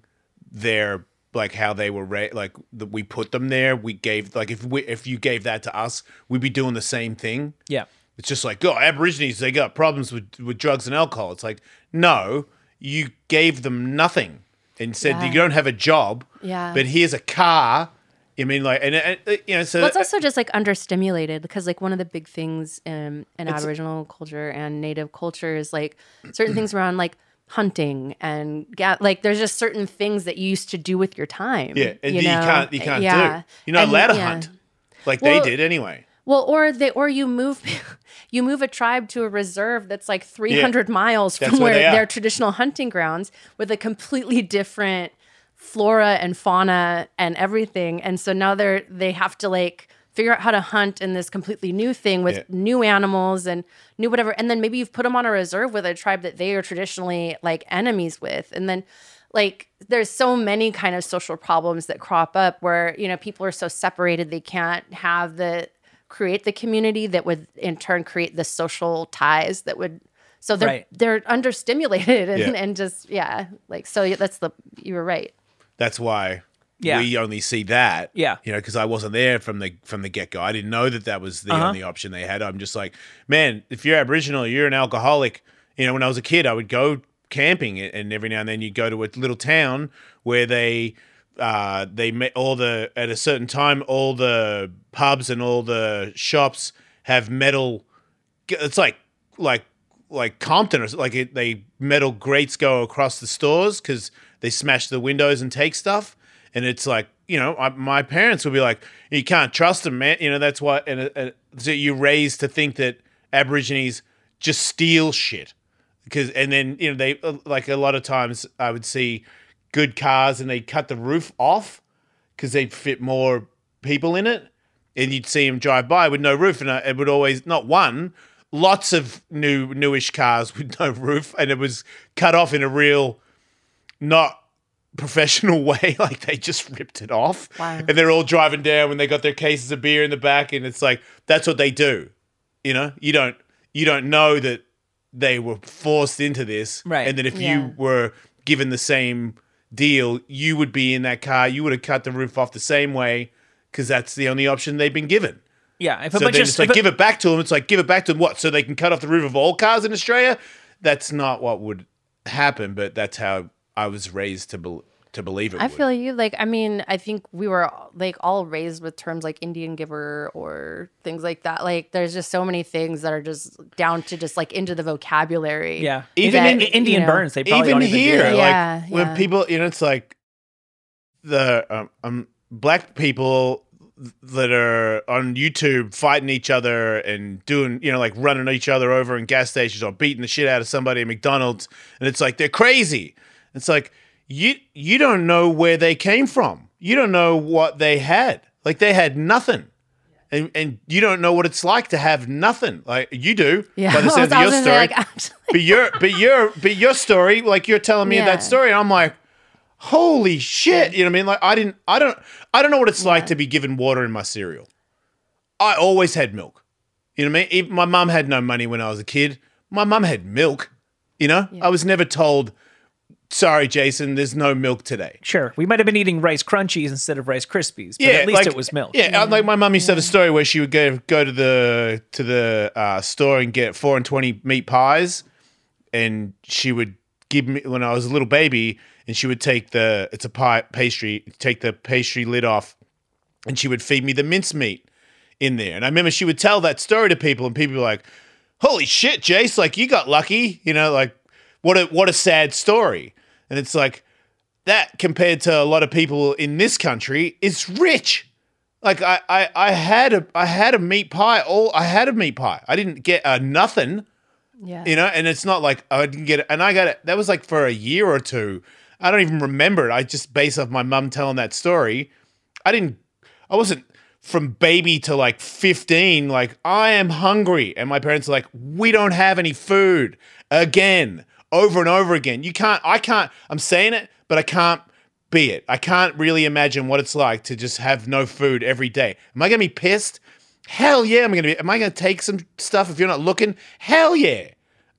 their like how they were ra- like that we put them there. We gave like if we if you gave that to us, we'd be doing the same thing. Yeah. It's just like, oh, Aborigines, they got problems with, with drugs and alcohol. It's like, no, you gave them nothing and said Yeah. you don't have a job. Yeah. But here's a car. I mean, like, and, and uh, you know, so Well, it's also just like understimulated because like one of the big things in, in Aboriginal culture and Native culture is like certain things around like hunting and ga- like there's just certain things that you used to do with your time. yeah, and you, you, know? can't, you can't yeah. do. You're not And, allowed to yeah. hunt like Well- they did anyway. Well, or they or you move you move a tribe to a reserve that's like 300 miles That's from where where their traditional hunting grounds with a completely different flora and fauna and everything. And so now they're they have to like figure out how to hunt in this completely new thing with Yeah. new animals and new whatever. And then maybe you've put them on a reserve with a tribe that they are traditionally like enemies with. And then like there's so many kind of social problems that crop up where you know people are so separated they can't have the create the community that would in turn create the social ties that would so they're Right. they're understimulated and, Yeah. and just yeah like so yeah, that's the you were right That's why Yeah. we only see that. Yeah. You know, because I wasn't there from the from the get go. I didn't know that that was the Uh-huh. only option they had. I'm just like, man, if you're Aboriginal, you're an alcoholic. You know, when I was a kid, I would go camping, and every now and then you go to a little town where they. Uh, they met all the at a certain time. All the pubs and all the shops have metal. It's like like like Compton or like it, they metal grates go across the stores because they smash the windows and take stuff. And it's like you know, I, my parents would be like, "You can't trust them, man." You know, that's what. And uh, so you raised to think that Aborigines just steal shit because, and then you know, they uh, like a lot of times I would see good cars and they cut the roof off because they fit more people in it. And you'd see them drive by with no roof, and it would always not one, lots of new newish cars with no roof, and it was cut off in a real, not professional way. Like they just ripped it off, Wow. and they're all driving down when they got their cases of beer in the back, and it's like that's what they do. You know, you don't you don't know that they were forced into this, Right. And that if Yeah. you were given the same deal, you would be in that car. You would have cut the roof off the same way because that's the only option they've been given. Yeah. If, So then just it's like give it back to them. It's like give it back to them. What? So they can cut off the roof of all cars in Australia? That's not what would happen, but that's how I was raised to bel to believe it. i would. feel you like i mean i think we were like all raised with terms like indian giver or things like that like there's just so many things that are just down to just like into the vocabulary yeah. Even Even in- Indian you know, burns, they probably even don't even do here, like Yeah, when yeah. people, you know, it's like the um, um black people that are on YouTube fighting each other and doing, you know, like running each other over in gas stations or beating the shit out of somebody at McDonald's, and it's like they're crazy. It's like you you don't know where they came from. You don't know what they had. Like they had nothing. And, and you don't know what it's like to have nothing. Like you do yeah by the sounds of your was gonna be story like, but your but your but your story, like you're telling me Yeah. that story, and I'm like, holy shit! You know what I mean? Like I didn't, I don't, I don't know what it's like to be given water in my cereal. I always had milk. You know what I mean? Even my mum had no money when I was a kid. My mum had milk. You know, I was never told, "Sorry, Jason, there's no milk today." Sure. We might have been eating Rice Crunchies instead of Rice Krispies, but at least like- it was milk. Yeah, like my mum used to have a story where she would go go to the to the uh, store and get four and twenty meat pies, and she would give me when I was a little baby, and she would take the it's a pie pastry, take the pastry lid off, and she would feed me the mincemeat in there. And I remember she would tell that story to people, and people were like, "Holy shit, Jace! Like you got lucky, you know? Like what a what a sad story." And it's like that compared to a lot of people in this country is rich. Like I, I, I had a I had a meat pie. All I had a meat pie. I didn't get a nothing, yeah you know. And it's not like I didn't get it. And I got it. That was like for a year or two. I don't even remember it. I just based off my mum telling that story. I didn't. I wasn't from baby to like fifteen. Like I am hungry, and my parents are like, we don't have any food again, over and over again. You can't. I can't. I'm saying it, but I can't be it. I can't really imagine what it's like to just have no food every day. Am I gonna be pissed? Hell yeah, I'm gonna be. Am I gonna take some stuff if you're not looking? Hell yeah.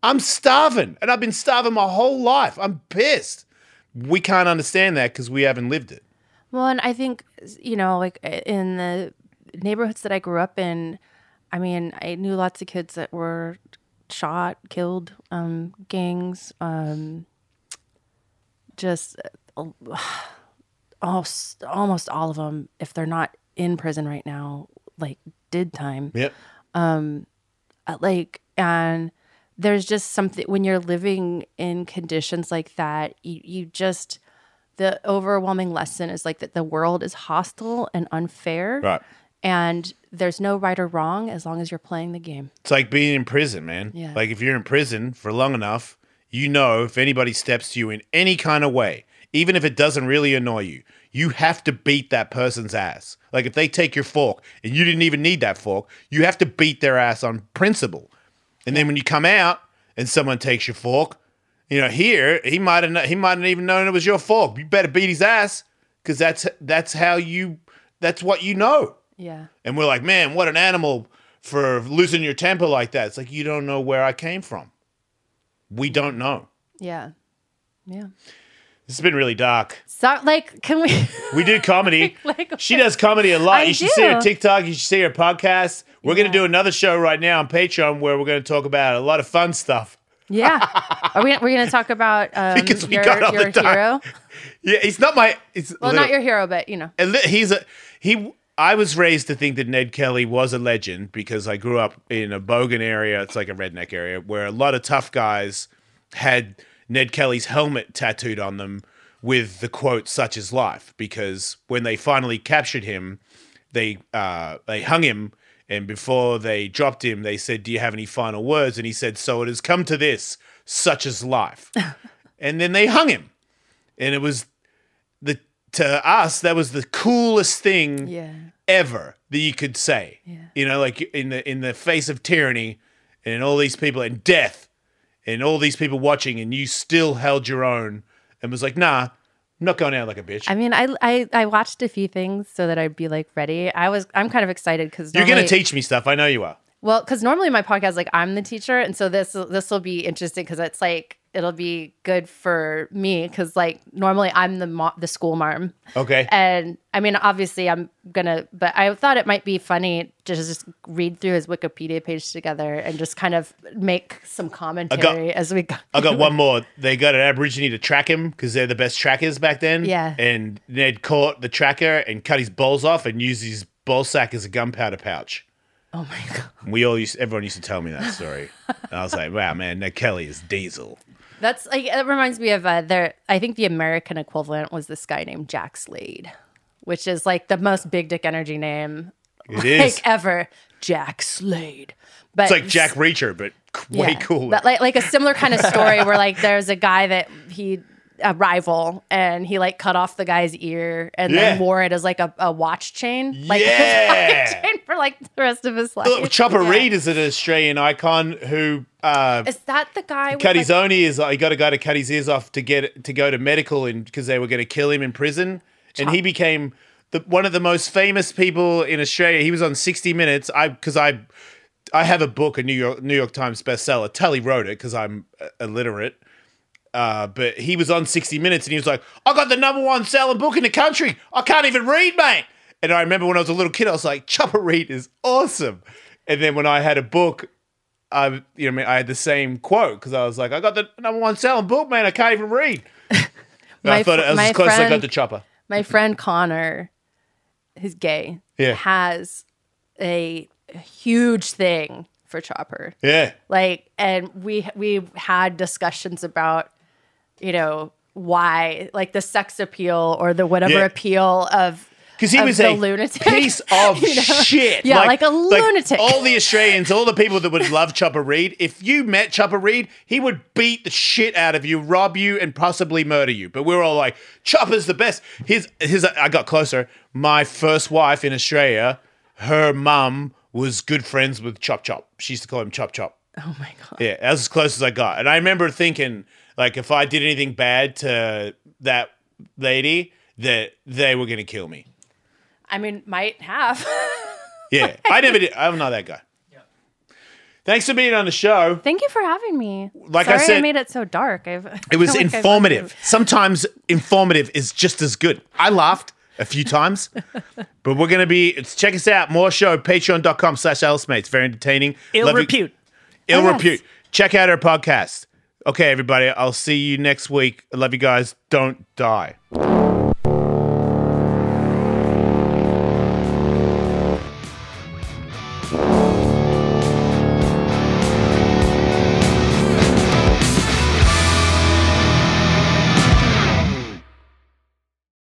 I'm starving, and I've been starving my whole life. I'm pissed. We can't understand that because we haven't lived it. Well, and I think you know, like in the neighborhoods that I grew up in, I mean, I knew lots of kids that were shot, killed, um, gangs, um, just uh, almost almost all of them, if they're not in prison right now, like did time Yep. uh, like and there's just something when you're living in conditions like that you, you just the overwhelming lesson is like that the world is hostile and unfair Right. And there's no right or wrong as long as you're playing the game. It's like being in prison, man. Yeah. Like if you're in prison for long enough, you know if anybody steps to you in any kind of way, even if it doesn't really annoy you, you have to beat that person's ass. Like if they take your fork and you didn't even need that fork, you have to beat their ass on principle. And then when you come out and someone takes your fork, you know, here he might have he might have even known it was your fork. You better beat his ass because that's that's how you that's what you know. Yeah. And we're like, man, what an animal for losing your temper like that. It's like you don't know where I came from. We don't know. Yeah. Yeah. This has been really dark. So like can we We do comedy. Like- she does comedy a lot. I you should see her. TikTok. You should see her podcast. We're going to do another show right now on Patreon where we're going to talk about a lot of fun stuff. Yeah. Are we we're gonna talk about um, Because we your, got your hero? Yeah, he's not my. It's Well, little- not your hero, but you know. li- he's a he. I was raised to think that Ned Kelly was a legend because I grew up in a Bogan area. It's like a redneck area where a lot of tough guys had Ned Kelly's helmet tattooed on them with the quote "such is life." Because when they finally captured him, they uh, they hung him, and before they dropped him, they said, "Do you have any final words?" And he said, "So it has come to this, such is life." and then they hung him, and it was to us that was the coolest thing Yeah. ever that you could say. Yeah. You know, like in the in the face of tyranny and all these people and death and all these people watching, and you still held your own and was like, "Nah, I'm not going out like a bitch." I mean, I, I I watched a few things so that I'd be like ready. I was I'm kind of excited because You're gonna teach me stuff. I know you are. Well, because normally my podcast like I'm the teacher, and so this this will be interesting because it's like it'll be good for me because like normally I'm the mo- the school marm, Okay. and I mean obviously I'm gonna, but I thought it might be funny to just read through his Wikipedia page together and just kind of make some commentary as we go. I got one more. They got an Aborigine to track him because they're the best trackers back then. Yeah. And Ned caught the tracker and cut his balls off and used his ball sack as a gunpowder pouch. Oh my god, We all used, everyone used to tell me that story. and I was like, wow, man, Ned Kelly is diesel. That's like it reminds me of uh, there. I think the American equivalent was this guy named Jack Slade, which is like the most big dick energy name It is. like ever. Jack Slade. But It's like Jack Reacher, but way yeah. cooler. But like like a similar kind of story where like there's a guy that he a rival and he like cut off the guy's ear and Yeah. then wore it as like a, a watch chain. Like Yeah. chain for like the rest of his life. Look, Chopper Yeah. Read is an Australian icon who uh, Is that the guy cut his like, own ears. He got a guy to cut his ears off to get to go to medical, and because they were going to kill him in prison, and he became the one of the most famous people in Australia. He was on 60 Minutes. I because I I have a book, a New York New York Times bestseller. Tully wrote it because I'm illiterate. Uh, but he was on 60 Minutes and he was like, I got the number one selling book in the country. I can't even read, mate. And I remember when I was a little kid, I was like, Chopper Read is awesome. And then when I had a book, I you know, I, had the same quote because I was like, I got the number one selling book, man. I can't even read. I thought it was as close as I got friend- to Chopper. my friend Connor, who's gay, Yeah. has a huge thing for Chopper. Yeah. like and we we had discussions about you know why like the sex appeal or the whatever Yeah. appeal of Because he of was a lunatic, piece of you know? shit. Yeah, like a lunatic. all the Australians, all the people that would love Chopper Read, if you met Chopper Read, he would beat the shit out of you, rob you, and possibly murder you. But we were all like, Chopper's the best. His, his, I got closer. My first wife in Australia, her mum was good friends with Chop Chop. She used to call him Chop Chop. oh my god Yeah, that's as close as I got. And I remember thinking, like, if I did anything bad to that lady, that they were gonna kill me. I mean might have Yeah, I never did. I'm not that guy. Thanks for being on the show. thank you for having me Like I Sorry said- i made it so dark I've, It was I feel like I've- informative. Sometimes informative is just as good. I laughed a few times, but we're gonna be. It's, check us out. More show. Patreon.com slash Mates. Very entertaining. Ill Love you- repute. Ill Oh, yes. repute. Check out our podcast. Okay, everybody. I'll see you next week. I love you guys. Don't die.